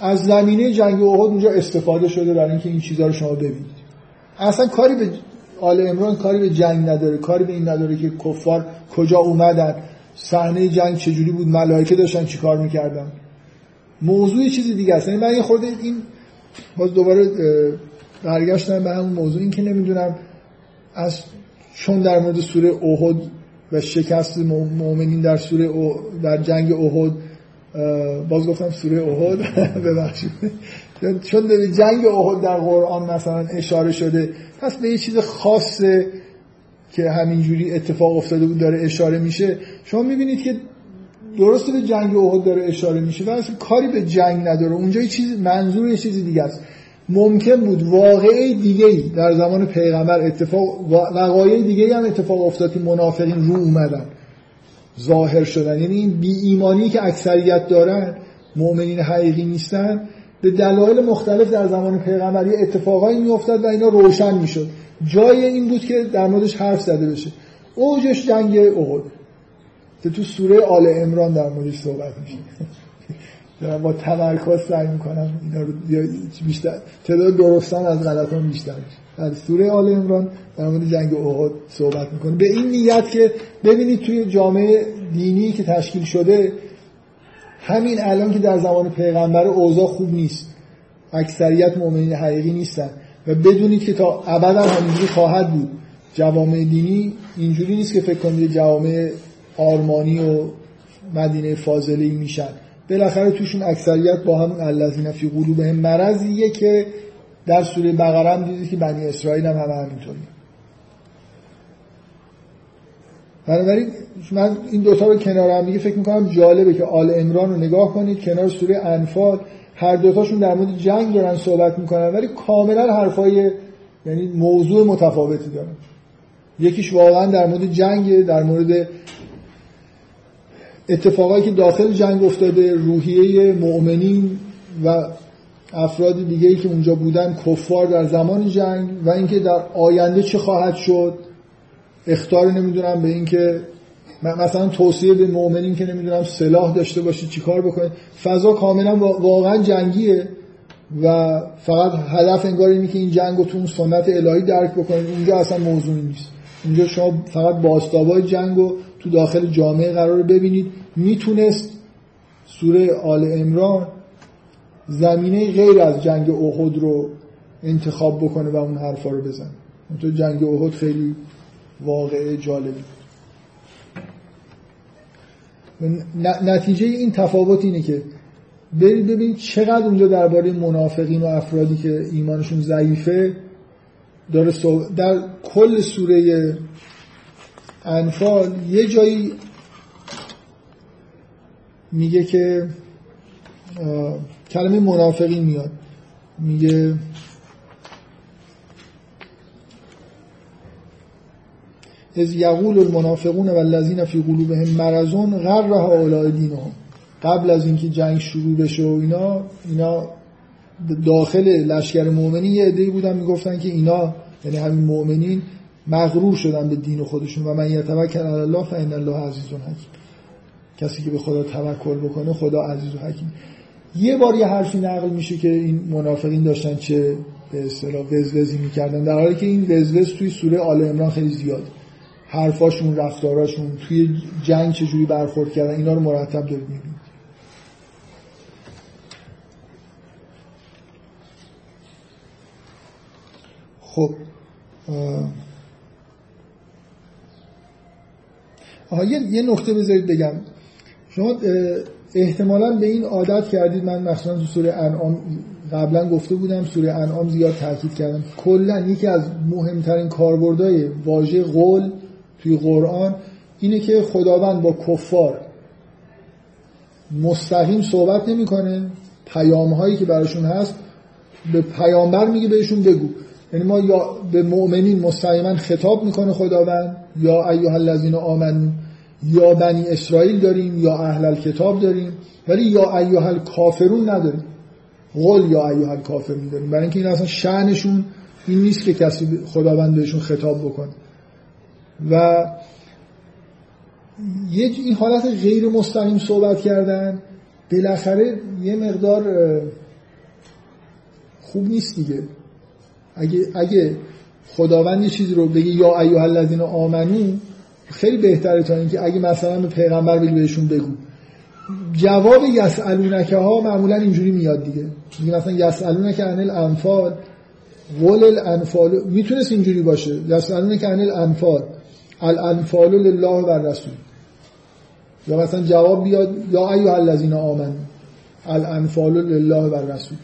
از زمینه جنگ احد اونجا استفاده شده برای اینکه این چیزها رو شما ببینید. اصلا کاری به آل امران کاری به جنگ نداره کاری به این نداره که کفار کجا اومدن صحنه جنگ چجوری بود ملائکه داشتن چیکار می‌کردن. موضوع چیزی دیگه است. یعنی من یه خورده این باز دوباره برگشتم به همون موضوع. این که نمی‌دونم از چون در مورد سوره احد و شکست مؤمنین در سوره در جنگ احد باز گفتم سوره احد. ببخشید. چون به جنگ احد در قرآن مثلا اشاره شده پس به یه چیز خاصه که همینجوری اتفاق افتاده بود داره اشاره میشه. شما می‌بینید که درسته به جنگ احد داره اشاره میشه ولی کاری به جنگ نداره. اونجا یه چیز منظور یه چیز دیگه است. ممکن بود واقعه دیگه ای در زمان پیغمبر اتفاق وقایع دیگه هم اتفاق افتاد که منافقین رو اومدن. ظاهر شدن. یعنی این بی ایمانی که اکثریت دارن مؤمنین حقیقی نیستن به دلایل مختلف در زمان پیغمبر یه اتفاقایی میافتاد و اینا روشن می‌شد. جای این بود که در موردش حرف زده بشه. اوجش جنگ احد. که تو سوره آل امران در موردش صحبت میشه دارم با تمرکز سعی می‌کنم اینا رو بیشتر تعداد درستان از غلطان بیشتر در سوره آل امران در مورد جنگ احد صحبت می‌کنه. به این نیت که ببینید توی جامعه دینی که تشکیل شده همین الان که در زمان پیغمبر اوضاع خوب نیست. اکثریت مؤمنین حقیقی نیستن. و بدونید که تا ابدا همینجوری خواهد بود. جوامع دینی اینجوری نیست که فکر کنید جوامع آرمانی و مدینه فاضله میشن. بالاخره توشون اکثریت با همون الذین فی قلوبهم مرضیه که در سوره بقره هم دیدید که بنی اسرائیل هم همه همینطوری. بنابراین من این دوتا رو کنار هم دیگه فکر می‌کنم جالبه که آل امران رو نگاه کنید کنار سوره انفال هر دوتاشون در مورد جنگ دارن صحبت می‌کنن ولی کاملا حرفای یعنی موضوع متفاوتی دارن. یکیش واقعا در مورد جنگ در مورد اتفاقایی که داخل جنگ افتاده روحیه مؤمنین و افراد دیگه ای که اونجا بودن کفار در زمان جنگ و اینکه در آینده چه خواهد شد اختار نمی‌دونم به اینکه مثلا توصیه به مؤمنین که نمی‌دونم سلاح داشته باشید چیکار بکنید فضا کاملا واقعا جنگیه و فقط هدف انگار اینه که این جنگ رو تو سنت الهی درک بکنید اونجا اصلا موضوعی نیست. اونجا شما فقط باستابای جنگ رو تو داخل جامعه قرار ببینید. می‌تونست سوره آل امران زمینه غیر از جنگ احد رو انتخاب بکنه و اون حرفا رو بزنه. تو جنگ احد خیلی واقعه جالبی نتیجه این تفاوت اینه که برید ببینید چقدر اونجا درباره منافقین و افرادی که ایمانشون ضعیفه داره در کل سوره انفال یه جایی میگه که کلمه منافقین میاد. میگه از یقول المنافقون و الذین فی قلوبهم مرضون غر هؤلاء دینهم. قبل از اینکه جنگ شروع بشه و اینا اینا داخل لشکر مؤمنین یه عده‌ای بودن می‌گفتن که اینا یعنی همین مؤمنین مغرور شدن به دین خودشون و من یتوکل علی الله فان الله عزیز حکیم. کسی که به خدا توکل بکنه خدا عزیز و حکیم. یه بار یه حرفی نقل میشه که این منافقین داشتن چه به اصطلاح وزوزی می‌کردن. در حالی که این وزوز توی سوره آل عمران خیلی زیاد. حرفاشون رفتاراشون توی جنگ چجوری برخورد کردن اینا رو مرتب دارید می‌بینید. خب آها یه نکته بذارید بگم. شما احتمالا به این عادت کردید من مثلا تو سوره انعام قبلا گفته بودم سوره انعام زیاد تاکید کردم. کلا یکی از مهمترین کاربردهای واژه قول توی قرآن اینه که خداوند با کفار مستقیم صحبت نمی‌کنه. پیام هایی که براشون هست به پیامبر میگه بهشون بگو. یعنی ما یا به مؤمنین مستقیما خطاب می‌کنه خداوند یا ایها الذین آمنو یا بنی اسرائیل داریم یا اهل کتاب داریم ولی یا ایها کافرون نداریم. قول یا ایها کافرون داریم. برای اینکه این اصلا شأنشون این نیست که کسی خداوند بهشون خطاب بکنه. و یه این حالت غیر مستقیم صحبت کردن بالاخره یه مقدار خوب نیست دیگه. اگه, اگه خداوند یه چیزی رو بگه یا ایها الذین آمنو خیلی بهتره تا اینکه اگه مثلا به پیغمبر بگی بهشون بگو. جواب یسالونکه ها معمولا اینجوری میاد دیگه. میگه مثلا یسالونکه عن الانفال قول الانفال. می‌تونست اینجوری باشه. یسالونکه عن الانفال. الانفال لله و رسول یا مثلا جواب بیاد یا ایها الذین آمنوا الانفال لله و رسول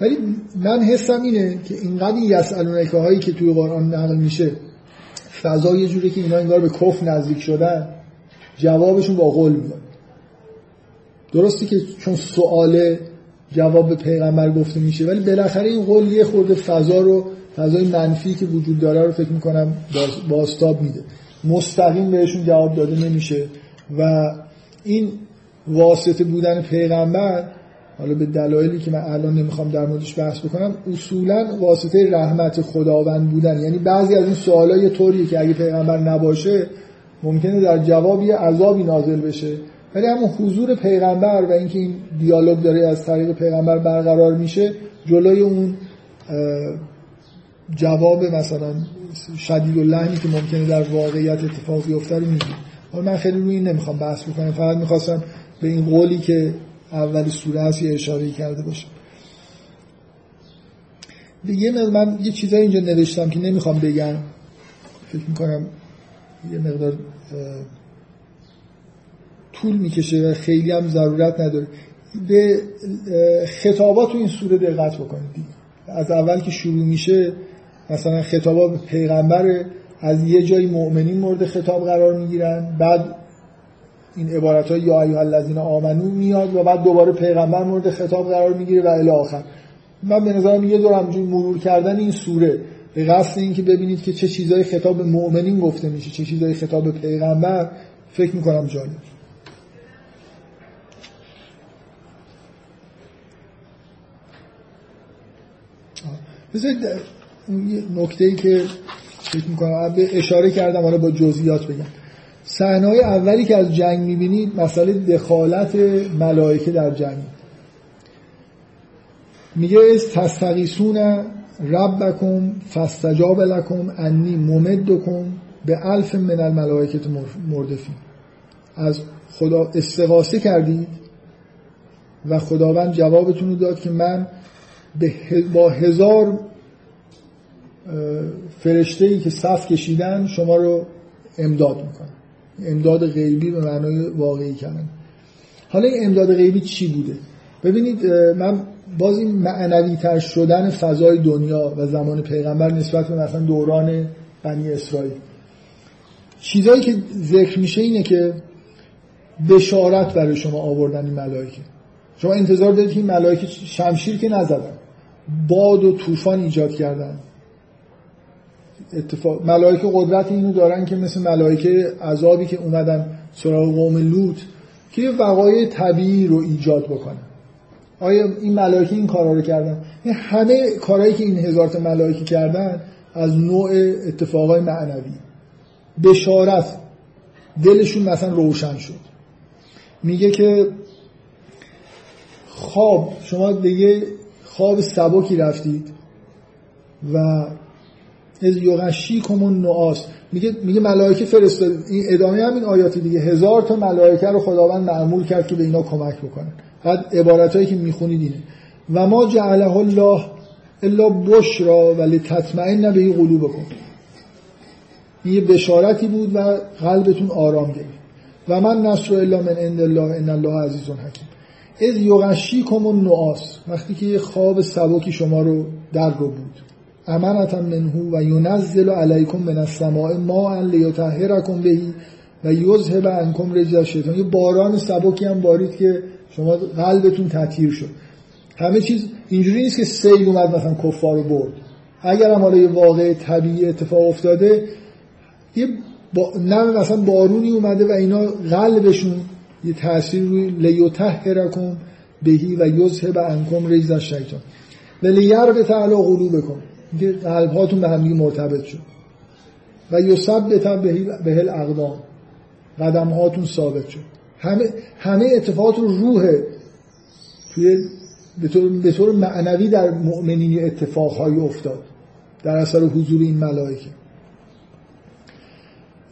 ولی من حسم اینه که اینقدر یسالونکه هایی که توی قرآن نقل میشه فضا یه جوری که اینا انگار به کف نزدیک شدن جوابشون با قول میاد. درستی که چون سوال جواب به پیغمبر گفته میشه ولی بالاخره این قول یه خورده فضا رو فضای منفی که وجود داره رو فکر می‌کنم باستاب میده. مستقیم بهشون جواب داده نمیشه و این واسطه بودن پیغمبر حالا به دلایلی که من الان نمی‌خوام در موردش بحث بکنم اصولا واسطه رحمت خداوند بودن. یعنی بعضی از این سوالای یه طوریه که اگه پیغمبر نباشه ممکنه در جواب یه عذابی نازل بشه. ولی همون حضور پیغمبر و اینکه این دیالوگ داره از طریق پیغمبر برقرار میشه جلوی اون جواب مثلا شدید و لحنی که ممکنه در واقعیت اتفاق بیفته رو میگه من خیلی روی این نمی‌خوام بحث بکنم فقط می‌خواستم به این قولی که اول سوره هست یه اشاره کرده باشم یه من یه چیزایی اینجا نوشتم که نمی‌خوام بگم. فکر می‌کنم یه مقدار طول می‌کشه و خیلی هم ضرورت نداره. به خطابات تو این سوره دقت بکنید. از اول که شروع میشه مثلا خطابات به پیغمبر از یه جای مؤمنین مورد خطاب قرار می‌گیرن بعد این عبارت های یا ایها الذین آمنو میاد و بعد دوباره پیغمبر مورد خطاب قرار می‌گیره و الی آخر. من به نظرم یه دور همجوری مرور کردن این سوره به قصد اینکه ببینید که چه چیزای خطاب مؤمنین گفته میشه چه چیزای خطاب پیغمبر فکر می‌کنم جالب. بذارید نکته ای که فکر می‌کنم اشاره کردم حالا با جزئیات بگم. صحنه اولی که از جنگ می‌بینید مسئله دخالت ملائکه در جنگ. میگه از تستقیسون ربکم فاستجاب لکم انی ممدکم به الف من الملائکت مردفین. از خدا استغاثه کردید و خداوند جوابتون رو داد که من با هزار فرشته ای که صف کشیدن شما رو امداد می‌کنم. امداد غیبی به معنای واقعی کردن. حالا این امداد غیبی چی بوده؟ ببینید من باز این معنوی تر شدن فضای دنیا و زمان پیغمبر نسبت به مثلا دوران بنی اسرائیل. چیزایی که ذکر میشه اینه که بشارت برای شما آوردن این ملائکه. شما انتظار دارید که این ملائکه شمشیر که نزدن باد و طوفان ایجاد کردن. اتفاق ملائکه قدرت اینو دارن که مثل ملائکه عذابی که اومدن سراغ قوم لوط که وقایع طبیعی رو ایجاد بکنن. آیا این ملائکه این کارا رو کردن؟ این همه کارهایی که این هزار تا ملائکه کردن از نوع اتفاقای معنوی. بشارت. دلشون مثلا روشن شد. میگه که خواب. شما یه خواب سبکی رفتید و از یغشی کمون نعاس میگه میگه ملائکه فرستاد این ادامه همین آیاتی دیگه. هزار تا ملائکه رو خداوند معمول کرد که به اینا کمک بکنن بعد عبارتایی که می‌خونید اینه. و ما جعله الله الا بشرا ولی تطمئن به قلوب بکن این یه بشارتی بود و قلبتون آرام گرفت. و من نصر الا من عند الله ان الله عزیز حکیم. از یغشی کمون نعاس وقتی که یه خواب سبکی شما رو در رو بود. امنتا منهو و ینزل علیکم من السماء ما لیطهرکم بهی و یذهب عنکم رجز الشیطان. یه باران سبکی هم بارید که شما قلبتون تطهیر شد. همه چیز اینجوری نیست که سیل اومد مثلا کفار برد. اگر هم حالا یه واقع طبیعی اتفاق افتاده یه با... نه مثلا بارونی اومده و اینا قلبشون یه تاثیر روی لیطهرکم بهی و یذهب عنکم رجز الشیطان. ولی به تعالی قلوبکم. که قلب هاتون به همدیگه مرتبط شد. و یثبت به الاقدام. قدم هاتون ثابت شد. همه همه اتفاقات رو روح توی به طور, معنوی در مؤمنین اتفاقهایی افتاد. در اثر حضور این ملائکه.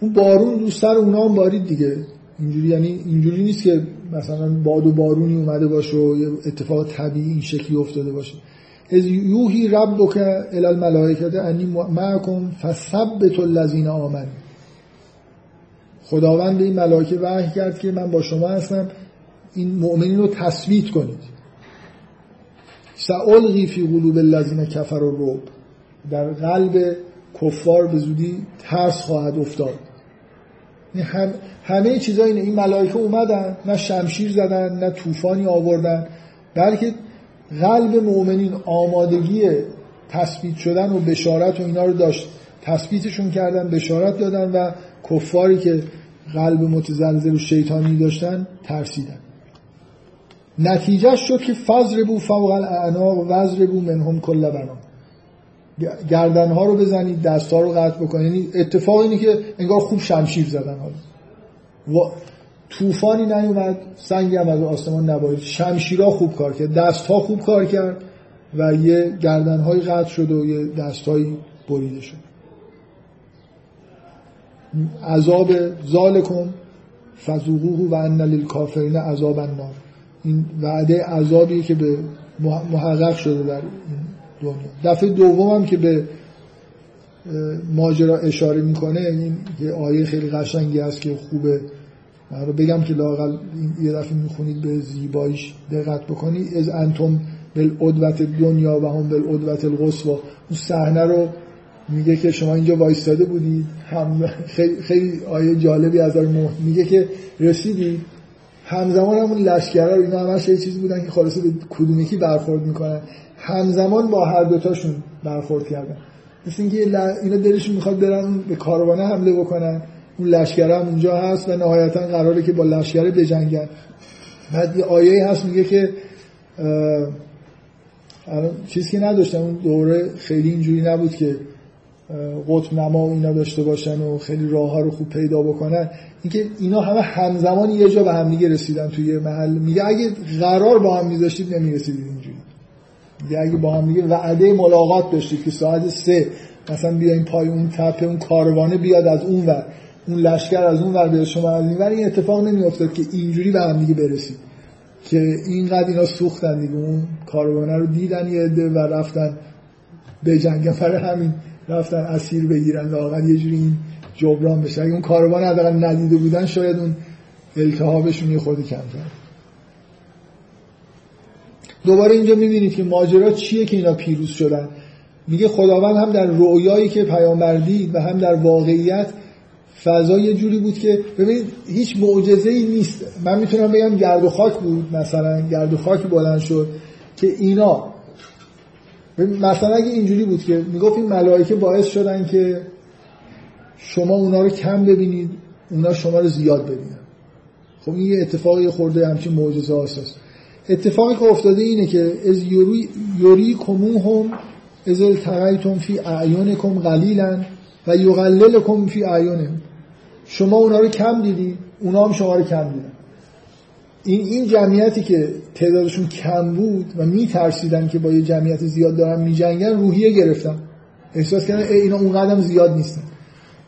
اون بارون رو سر اونا هم بارید دیگه. اینجوری یعنی اینجوری نیست که مثلا باد و بارونی اومده باشه و یه اتفاق طبیعی این شکلی افتاده باشه. از یوهی ربک الی الملائکه انی معکم فثبت الذین آمن خداوند به این ملائکه وحی کرد که من با شما هستم این مؤمنین رو تثبیت کنید. سألغی فی قلوب الذین کفروا الرعب. در قلب کفار به زودی ترس خواهد افتاد. هم همه چیزا این ملائکه اومدن نه شمشیر زدن نه طوفانی آوردن بلکه قلب مؤمنین آمادگی تثبیت شدن و بشارت و اینا رو داشت. تثبیتشون کردن بشارت دادن و کفاری که قلب متزلزل و شیطانی داشتن ترسیدن. نتیجه شد که فضر بو فوق الاعناق وزر بو منهم کل بنا گردن ها رو بزنید دست ها رو قطع بکنید. یعنی اتفاق اینه که انگار خوب شمشیر زدن. حالا طوفانی نیومد سنگی هم از آسمان نبارید شمشیرها خوب کار کرد دست ها خوب کار کرد و یه گردن های قطع شد و یه دست هایی بریده شد. عذاب ذالکم فذوقوه و ان للکافرین عذاب النار این وعده عذابی که به محقق شده در این دنیا. دفعه دوم که به ماجرا اشاره می‌کنه این یه آیه خیلی قشنگی هست که خوبه. من رو بگم که لاقل یه دفعه می‌خونید به زیباییش دقت بکنید از انتم بالعدوت دنیا و هم بالعدوت القصوا اون صحنه رو میگه که شما اینجا وایستاده بودید هم خیلی, خیلی آیه جالبی از میگه که رسیدید همزمان همون لشکره رو اینا همش یه چیزی بودن که خالصه به کدوم یکی برخورد می‌کنن. همزمان با هر دوتاشون برخورد کردن. مثل اینکه اینا دلشون می‌خواد برن به کاروانه حمله بکنن. اون لشکره هم اونجا هست و نهایتا قراره که با لشکره بجنگن. بعد یه آیه هست میگه که چیزی که نداشتن اون دوره خیلی اینجوری نبود که قطب نما و اینا داشته باشن و خیلی راه ها رو خوب پیدا بکنن. اینکه اینا همه همزمان یه جا به هم دیگه رسیدن توی محل. میگه اگه قرار با هم میذاشتید نمی‌رسیدید اینجوری. میگه اگه با هم دیگه وعده ملاقات داشتید که ساعت سه مثلا بیاین پای اون تپه اون کاروانه بیاد از اون ور. اون لشکر از اون ور بیاد شما از این ور این اتفاق نمیافتاد که اینجوری به هم دیگه برسید که اینقدر اینا سوختن دیگه اون کاروانه رو دیدن یه عده و رفتن به جنگ. برای همین رفتن اسیر بگیرن لاغر یه جوری این جبران بشه. اگه اون کاروان حداقل ندیده بودن شاید اون التهابشون یه خودی کمتر. دوباره اینجا می‌بینید که ماجرا چیه که اینا پیروز شدن. میگه خداوند هم در رویایی که پیامبر دید و هم در واقعیت فضا یه جوری بود که ببینید هیچ معجزه ای نیست. من می‌تونم بگم گرد و خاک بود مثلا گرد و خاک بلند شد که اینا. مثلا اگه اینجوری بود که می‌گفت این ملائکه باعث شدن که شما اونا رو کم ببینید اونا شما رو زیاد ببینن. خب این یه اتفاقی خورده همچین معجزه هست اتفاقی که افتاده اینه که از یوری, یوری کموهم از التقیتم فی اعیانکم قلیلا و یقللکم فی اعیانهم شما اونا رو کم دیدی اونا هم شما رو کم دیدن. این این جمعیتی که تعدادشون کم بود و میترسیدن که با یه جمعیت زیاد دارن میجنگن روحیه گرفتن. احساس کردن اینا اونقدر زیاد نیستن.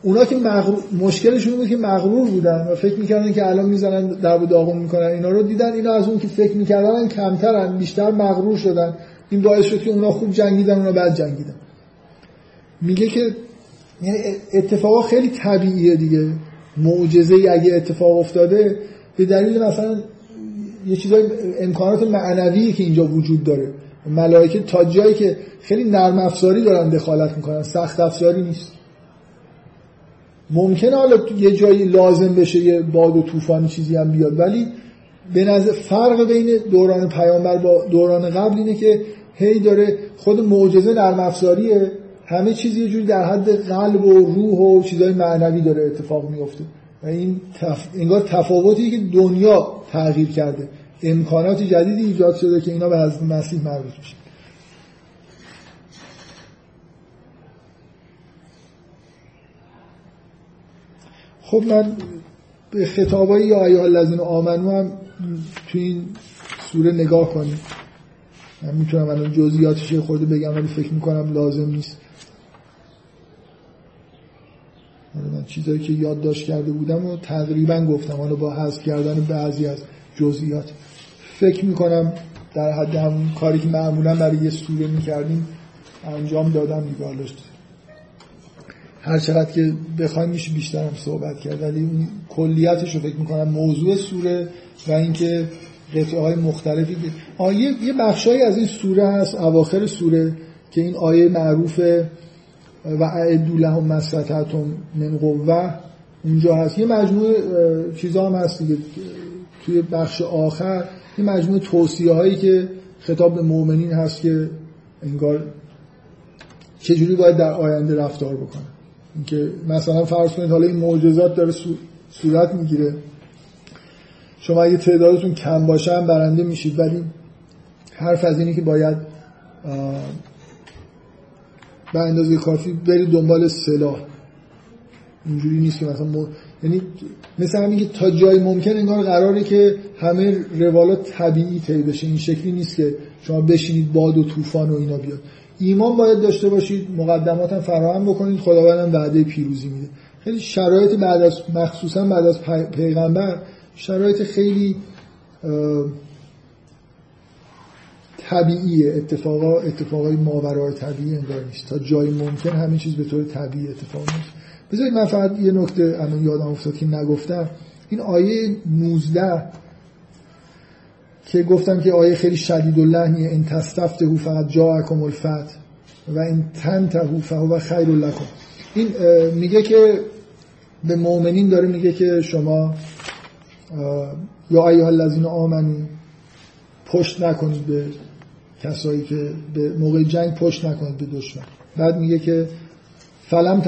اونا که مغرور مشکلشون بود که مغرور بودن و فکر می‌کردن که الان می‌زنن در و داغون می‌کنن. اینا رو دیدن اینا از اون که فکر می‌کردن کمترن بیشتر مغرور شدن. این باعث شد که اونا خوب جنگیدن اونا بعد جنگیدن. میگه که یعنی اتفاقا خیلی طبیعیه دیگه. معجزه اگه اتفاق افتاده به دلیل مثلا یه چیزای امکانات معنوی که اینجا وجود داره. ملائکه تا جایی که خیلی نرم افزاری دارن دخالت می‌کنن سخت افزاری نیست. ممکنه حالا یه جایی لازم بشه یه باد و طوفانی چیزی هم بیاد ولی به نظر فرق بین دوران پیامبر با دوران قبل اینه که هی داره خود معجزه نرم افزاریه. همه چیزی یه جوری در حد قلب و روح و چیزای معنوی داره اتفاق میفته و این تف... انگار تفاوتی که دنیا تغییر کرده. امکانات جدیدی ایجاد شده که اینا به حضرت مسیح مربوط میشه خب من به خطابای یا ایها الذین آمنو هم تو این سوره نگاه کنیم. من می‌تونم الان جزئیاتش خورده بگم ولی فکر می‌کنم لازم نیست. من چیزایی که یادداشت کرده بودم و تقریبا گفتم. حالا با حذف کردن بعضی از جزئیات. فکر می‌کنم در حد همون کاری که معمولا برای یه سوره می‌کردیم انجام دادم دیگه. هر چقدر که بخوایم میشه بیشتر هم صحبت کرد. ولی اون کلیتش رو فکر می‌کنم موضوع سوره و اینکه قطعه های مختلفی آیه یه بخشایی از این سوره هست اواخر سوره که این آیه معروف و اعدو لهم مستطعتم من قوه اونجا هست. یه مجموعه چیزا هم هست دیگه. توی بخش آخر یه مجموعه توصیه هایی که خطاب به مؤمنین هست که انگار چجوری باید در آینده رفتار بکنه اینکه مثلا فرض کنید حالا این معجزات داره صورت می‌گیره. شما اگه تعدادتون کم باشه هم برنده میشید. ولی حرف از اینی که باید به اندازه کافی برید دنبال سلاح. اینجوری نیست که مثلا م... یعنی مثل همین که تا جای ممکن انگار قراره که همه روالات طبیعی طی بشه. این شکلی نیست که شما بشینید باد و طوفان و اینا بیاد. ایمان باید داشته باشید مقدمات هم فراهم بکنید خداوند هم وعده پیروزی میده. خیلی شرایط بعد از مخصوصا بعد از پیغمبر شرایط خیلی طبیعیه اتفاقا اتفاقای ماورای طبیعی انگار نیست. تا جای ممکن همین چیز به طور طبیعی اتفاق نیست. بذارید من فقط یه نکته الان یادم افتاد که نگفتم. این آیه 19 که گفتم که آیه خیلی شدید و لحنیه. این تستفته فقط جاءکم الفت و این تنته فهو خیر لکم. این میگه که به مؤمنین داره میگه که شما یا ایها الذین آمنو پشت نکنید به کسایی که به موقع جنگ پشت نکنید به دشمن. بعد میگه که فلم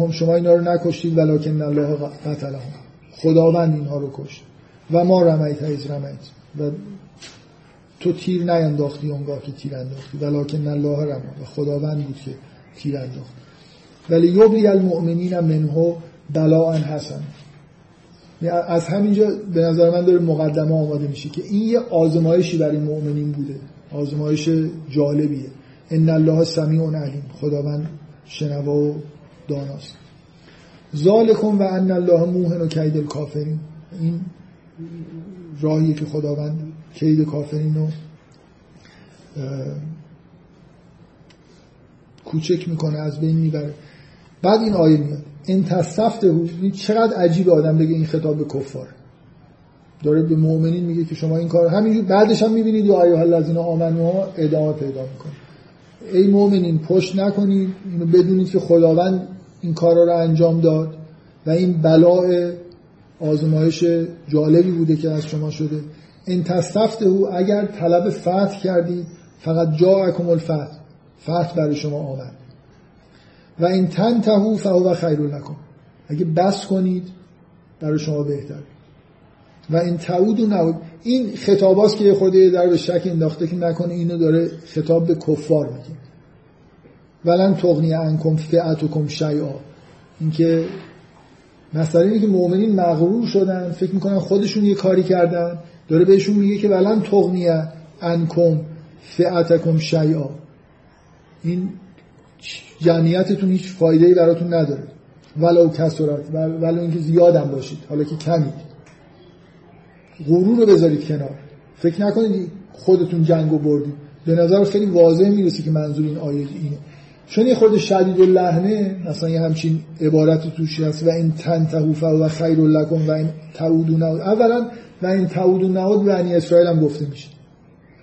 هم شما اینا رو نکشتید ولکن الله قتلهم. خداوند اینها رو کشت. و ما رمیت از رمیت. و تو تیر نینداختی اونگاه که تیر انداختی. ولکن الله رما و خداوند بود که تیر انداخت. ولی یبلی المؤمنین منه بلاء حسن. از همینجا به نظر من داره مقدمه آماده میشه که این یه آزمایشی برای مؤمنین بوده. آزمایش جالبیه. ان الله سمیع علیم. خداوند شنوا و داناست. ذالکم و ان الله موهن و کید الکافرین. این راهی که خداوند کید کافرین رو کوچک می‌کنه از بین می‌بره. بعد این آیه میاد. این تصفته چقدر عجیب آدم بگه این خطاب به کفار داره به مؤمنین میگه که شما این کار همینجور بعدش هم می‌بینید یا ایها الذین آمنو ادامه پیدا می‌کنه. ای مؤمنین پشت نکنید. اینو بدونید که خداوند این کارا رو انجام داد و این بلاء آزمایش جالبی بوده که از شما شده. تصفته او اگر طلب فتح کردید فقط جا اکم الفتح. فتح برای شما آمد. و این تهو فهو خیر لکم. اگه بس کنید برای شما بهتر و این تعود و نعود این خطاباست که خورده در به شک انداخته که نکنه اینو داره خطاب به کفار میگه. ولن تغنی انکم فئتکم شیئا. اینکه مثلا اینه که مؤمنین مغرور شدن فکر می‌کنن خودشون یه کاری کردن داره بهشون میگه که ولن تغنی انکم فئتکم شیئا. این جمعیتتون هیچ فایده ای براتون نداره. ولو کسرت ولو اینکه زیادم باشید حالا که کمید غرور رو بذارید کنار. فکر نکنید خودتون جنگو بردید. به نظر خیلی واضح می‌رسه که منظور این آیه اینه. چون یه خود شدید و لحنه مثلا یه همچین عبارت توش هست و این تن و خیر لکم و این تعودون اولا و این تعودون نهود بنی اسرائیل هم گفته میشه.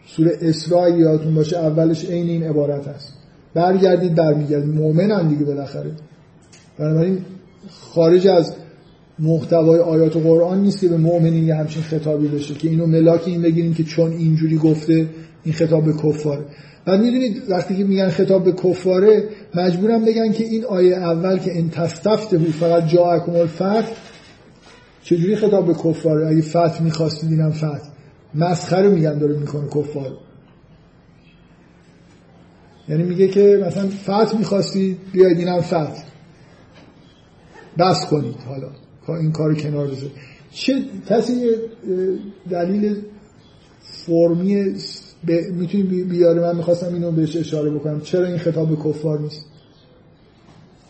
سوره اسرائیل یادتون باشه اولش عین این عبارت هست. برگردید برمیگردید. مؤمن هم دیگه بالاخره. بنابراین خارج از محتوای آیات قرآن نیست که به مؤمنین یه همچین خطابی بشه که اینو ملاک این بگیریم که چون اینجوری گفته این خطاب به کفاره. بعد می‌دونید وقتی که میگن خطاب به کفاره مجبورم بگن که این آیه اول که ان تستفته بود فقط جا اکمال فتح چجوری خطاب به کفاره؟ اگه فتح می‌خواستید اینم فتح. مسخره میگن داره می‌کنه کفار یعنی میگه که مثلا فتح می‌خواستید بیاید اینم فتح. بس کنید حالا. این کار کنار بذارید چه کسی دلیل فرمی ب... می‌تونی بیاره؟ من می‌خواستم اینو بهش اشاره بکنم. چرا این خطاب به کفار نیست؟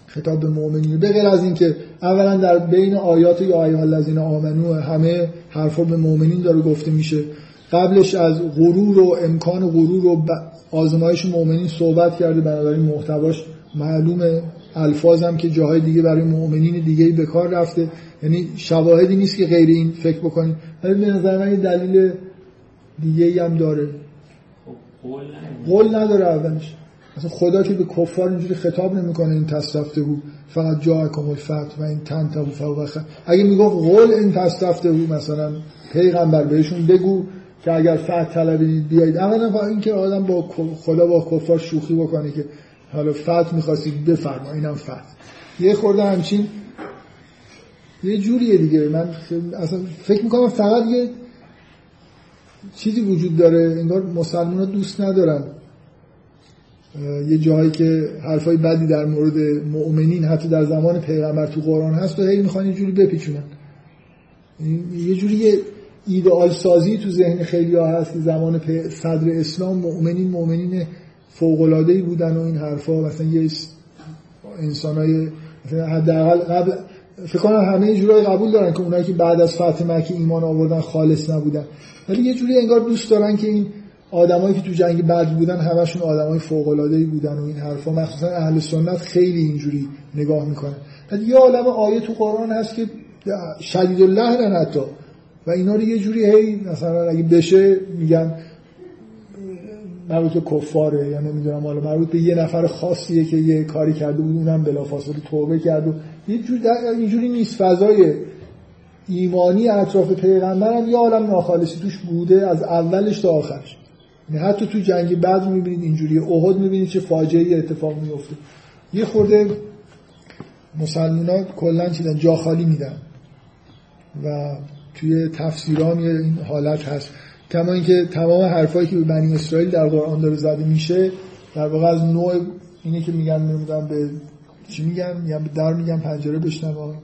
خطاب به مؤمنین به غیر از اینکه اولا در بین آیات یا ایها الذین آمنو همه حرفا به مؤمنین داره گفته میشه. قبلش از غرور و امکان غرور و آزمایش مؤمنین صحبت کرده. بنابراین محتواش معلومه. الفاظم که جاهای دیگه برای مؤمنین دیگه به کار رفته. یعنی شواهدی نیست که غیر این فکر بکنید. ولی به نظر من دلیل دیگه هم داره. قول نداره. اولش. مثلا خدا که به کفار اینجوری خطاب نمی‌کنه این تصرفته بود. فقط جا کمال فتح و این تن فوق اگه می‌گفت قول این تصرفته بود مثلا پیغمبر بهشون بگو که اگر فتح طلبید بیایید. اولا این که آدم با خدا با کفار شوخی بکنه که حالا فتح می‌خواستید بفرما اینم فتح یه خورده همچین یه جوریه دیگه. من اصلا فکر می‌کنم فقط یه چیزی وجود داره انگار مسلمان دوست ندارن. یه جایی که حرفای بدی در مورد مؤمنین حتی در زمان پیغمبر تو قرآن هست و هی می‌خوان یه جوری بپیچونن. یه جوری یه ایدئال سازی تو ذهن خیلی ها هست که زمان صدر اسلام مؤمنین مؤمنین فوقلادهی بودن و این حرفا مثلا یه انسانای حداقل قبل فکر کنم همه جورای قبول دارن که اونایی که بعد از فتح مکه ایمان آوردن خالص نبودن. ولی یه جوری انگار دوست دارن که این آدمایی که تو جنگ بعد بودن همشون آدمای فوق العاده بودن و این حرفا مخصوصا اهل سنت خیلی اینجوری نگاه می‌کنن. بعد یه عالم آیه تو قرآن هست که شدید الله حتی. و اینا رو یه جوری هی مثلا اگه بشه میگن مربوط به کفاره یا نمی‌دونم حالا مربوط به یه نفر خاصیه که یه کاری کرده بود اونم بلافاصله توبه کرد و یه جوری اینجوری نیست. فضای ایمانی اطراف پیغمبر هم یه عالم ناخالصی توش بوده از اولش تا آخرش. یعنی حتی تو جنگ بعد می‌بینید اینجوری احد می‌بینید چه فاجعه اتفاق میفته یه خورده مسلمان کلا چیدن جا خالی میدن. و توی تفسیرام این حالت هست. کما اینکه تمام حرفایی که به بنی اسرائیل در قرآن داره زده میشه در واقع از نوع اینه که میگن نمی‌دونم به چی میگن میگن به در میگن پنجره بشنوه.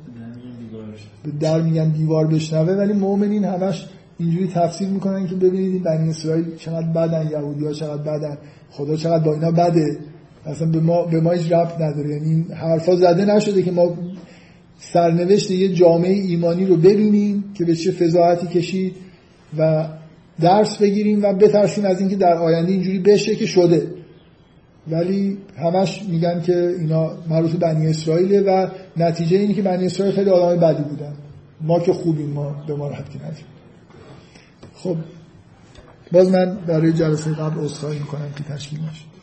به در میگن دیوار بشنوه. ولی مؤمنین همش اینجوری تفسیر می‌کنن که ببینید بنی اسرائیل چقدر بدن یهودی ها چقدر بدن خدا چقدر با اینا بده. اصلا به ما به ما هیچ ربط نداره. یعنی این حرفا زده نشده که ما سرنوشت یه جامعه ایمانی رو ببینیم که به چه فضاحتی کشید و درس بگیریم و بترسیم از اینکه در آینده اینجوری بشه که شده. ولی همش میگن که اینا معروف بنی اسرائیله و نتیجه اینه که بنی اسرائیل خیلی آدم بدی بودن. ما که خوبیم ما به ما ربطی نداریم خب باز من برای جلسه قبل اصخایی می‌کنم که تشکیل نشد.